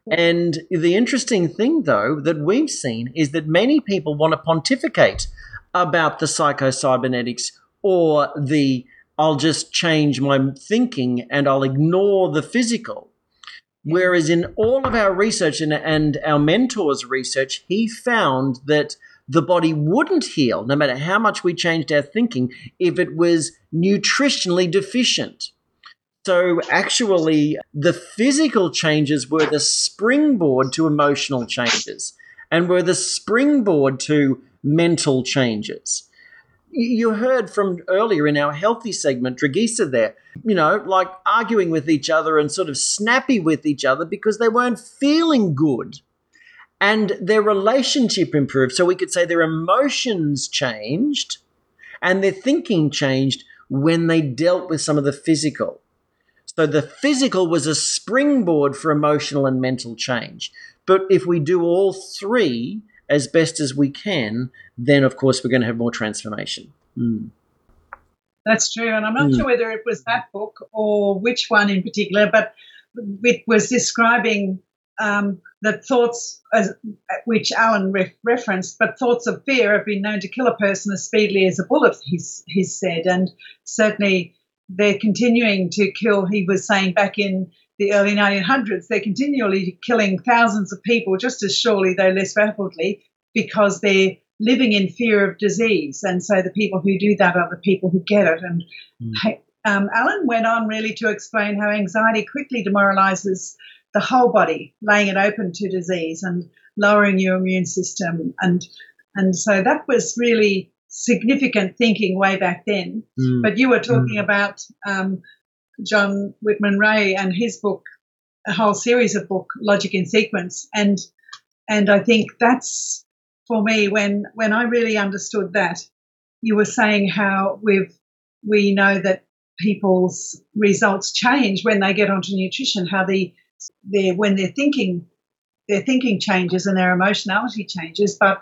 And the interesting thing, though, that we've seen is that many people want to pontificate about the psychocybernetics or the I'll just change my thinking and I'll ignore the physical. Whereas in all of our research and, and our mentor's research, he found that the body wouldn't heal, no matter how much we changed our thinking, if it was nutritionally deficient. So actually, the physical changes were the springboard to emotional changes and were the springboard to mental changes. You heard from earlier in our healthy segment, Dragisa there, you know, like arguing with each other and sort of snappy with each other because they weren't feeling good. And their relationship improved. So we could say their emotions changed and their thinking changed when they dealt with some of the physical. So the physical was a springboard for emotional and mental change. But if we do all three as best as we can, then of course we're going to have more transformation. Mm. That's true. And I'm not mm. sure whether it was that book or which one in particular, but it was describing um, that thoughts, as, which Allen re- referenced, but thoughts of fear have been known to kill a person as speedily as a bullet, he's, he's said. And certainly they're continuing to kill, he was saying back in the early 1900s, they're continually killing thousands of people just as surely, though less rapidly, because they're living in fear of disease. And so the people who do that are the people who get it. And mm. um, Allen went on really to explain how anxiety quickly demoralizes the whole body, laying it open to disease and lowering your immune system. And, and so that was really significant thinking way back then. Mm. But you were talking mm. about um, John Whitman Ray and his book, a whole series of book, Logic in Sequence, and and I think that's for me when when I really understood that. You were saying how we've we know that people's results change when they get onto nutrition, how the their when they're thinking their thinking changes and their emotionality changes, but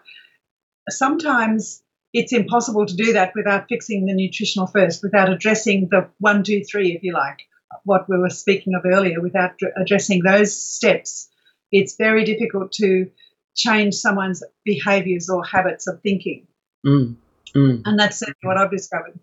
sometimes it's impossible to do that without fixing the nutritional first, without addressing the one, two, three, if you like, what we were speaking of earlier, without addressing those steps. It's very difficult to change someone's behaviors or habits of thinking. Mm, mm. And that's what I've discovered.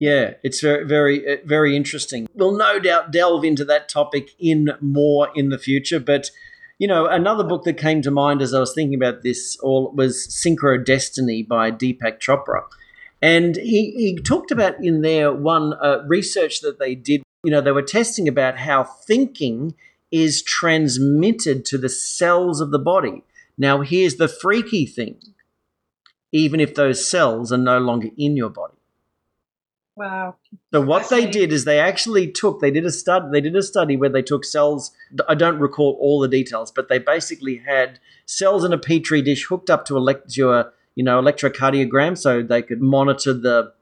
Yeah, it's very, very, uh, very interesting. We'll no doubt delve into that topic in more in the future, but you know, another book that came to mind as I was thinking about this all was SynchroDestiny by Deepak Chopra. And he, he talked about in there one uh, research that they did. You know, they were testing about how thinking is transmitted to the cells of the body. Now, here's the freaky thing even if those cells are no longer in your body. Wow. So what they did is they actually took they did a study they did a study where they took cells I don't recall all the details but they basically had cells in a petri dish hooked up to a your you know electrocardiogram so they could monitor the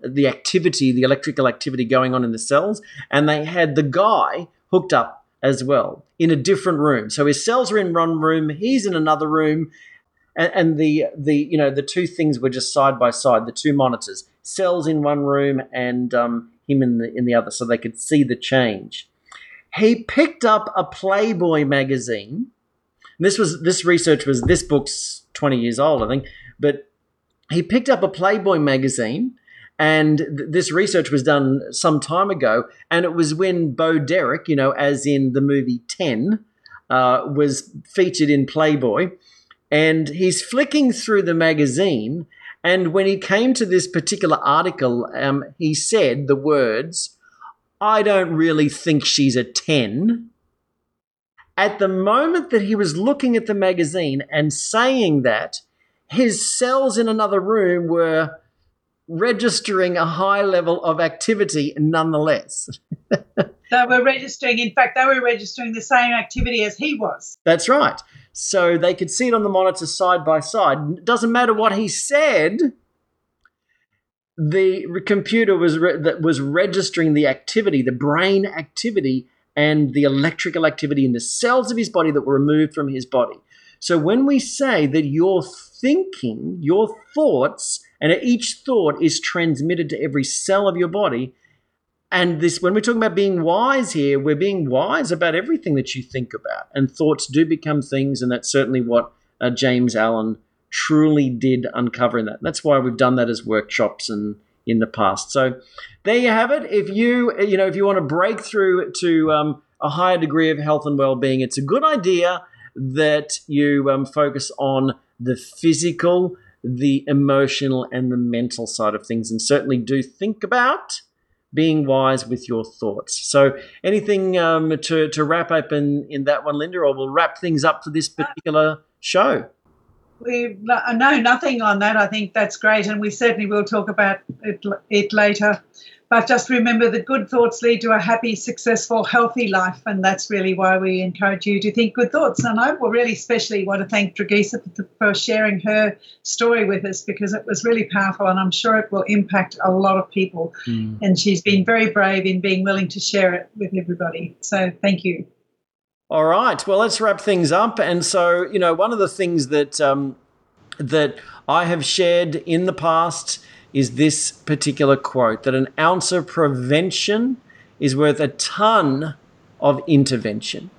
the activity the electrical activity going on in the cells and they had the guy hooked up as well in a different room so his cells are in one room he's in another room and, and the the you know the two things were just side by side the two monitors cells in one room and um, him in the in the other, so they could see the change. He picked up a Playboy magazine. This was this research was this book's twenty years old, I think, but he picked up a Playboy magazine, and th- this research was done some time ago, and it was when Bo Derek, you know, as in the movie Ten, uh, was featured in Playboy, and he's flicking through the magazine. And when he came to this particular article, um, he said the words, I don't really think she's a 10. At the moment that he was looking at the magazine and saying that, his cells in another room were registering a high level of activity nonetheless. they were registering, in fact, they were registering the same activity as he was. That's right. So they could see it on the monitor side by side. It doesn't matter what he said. The computer was re- that was registering the activity, the brain activity, and the electrical activity in the cells of his body that were removed from his body. So when we say that your thinking, your thoughts, and each thought is transmitted to every cell of your body, and this when we're talking about being wise here, we're being wise about everything that you think about, and thoughts do become things, and that's certainly what uh, James Allen truly did uncover in that. That's why we've done that as workshops and in the past. So there you have it. If you you know if you want to break through to um, a higher degree of health and well-being, it's a good idea that you um, focus on the physical, the emotional, and the mental side of things, and certainly do think about being wise with your thoughts. So, anything um, to, to wrap up in, in that one, Linda, or we'll wrap things up for this particular show? We no nothing on that. I think that's great, and we certainly will talk about it, it later. But just remember that good thoughts lead to a happy, successful, healthy life. And that's really why we encourage you to think good thoughts. And I will really especially want to thank Dragisa for sharing her story with us because it was really powerful and I'm sure it will impact a lot of people. Mm. And she's been very brave in being willing to share it with everybody. So thank you. All right. Well, let's wrap things up. And so, you know, one of the things that um, that I have shared in the past is this particular quote that an ounce of prevention is worth a ton of intervention.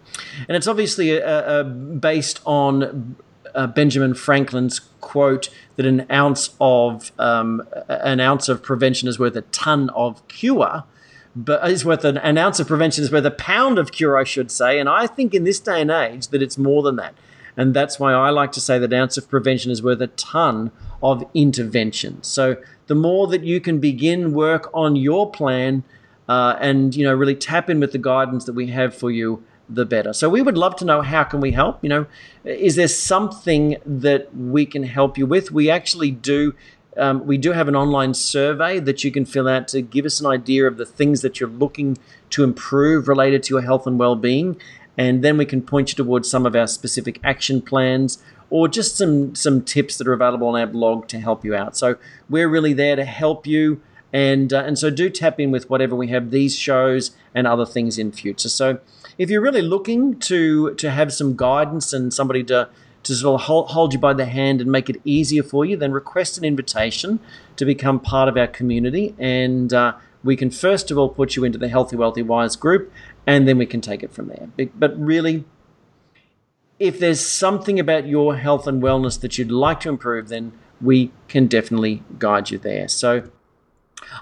And it's obviously a, a, based on uh, Benjamin Franklin's quote that an ounce of um, an ounce of prevention is worth a ton of cure, but is worth an, an ounce of prevention is worth a pound of cure, I should say. And I think in this day and age that it's more than that. And that's why I like to say that ounce of prevention is worth a ton of intervention. So the more that you can begin work on your plan uh, and you know really tap in with the guidance that we have for you the better. So we would love to know how can we help you know? Is there something that we can help you with? We actually do um, we do have an online survey that you can fill out to give us an idea of the things that you're looking to improve related to your health and well-being and then we can point you towards some of our specific action plans or just some some tips that are available on our blog to help you out. So we're really there to help you, and uh, and so do tap in with whatever we have these shows and other things in future. So if you're really looking to to have some guidance and somebody to to sort of hold, hold you by the hand and make it easier for you, then request an invitation to become part of our community and. Uh, we can first of all put you into the Healthy, Wealthy, Wise group, and then we can take it from there. But really, if there's something about your health and wellness that you'd like to improve, then we can definitely guide you there. So,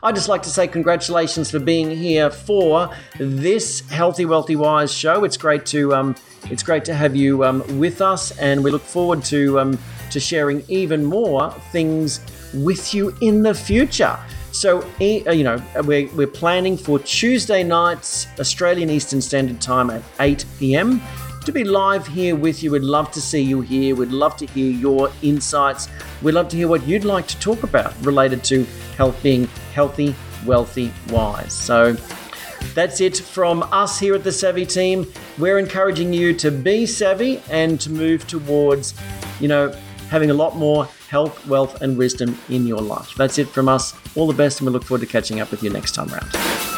I'd just like to say congratulations for being here for this Healthy, Wealthy, Wise show. It's great to um, it's great to have you um, with us, and we look forward to um, to sharing even more things with you in the future. So, uh, you know, we're, we're planning for Tuesday nights, Australian Eastern Standard Time at 8 p.m to be live here with you. We'd love to see you here. We'd love to hear your insights. We'd love to hear what you'd like to talk about related to health, being healthy, wealthy, wise. So that's it from us here at the Savvy team. We're encouraging you to be savvy and to move towards, you know, having a lot more health, wealth, and wisdom in your life. That's it from us. All the best, and we look forward to catching up with you next time around.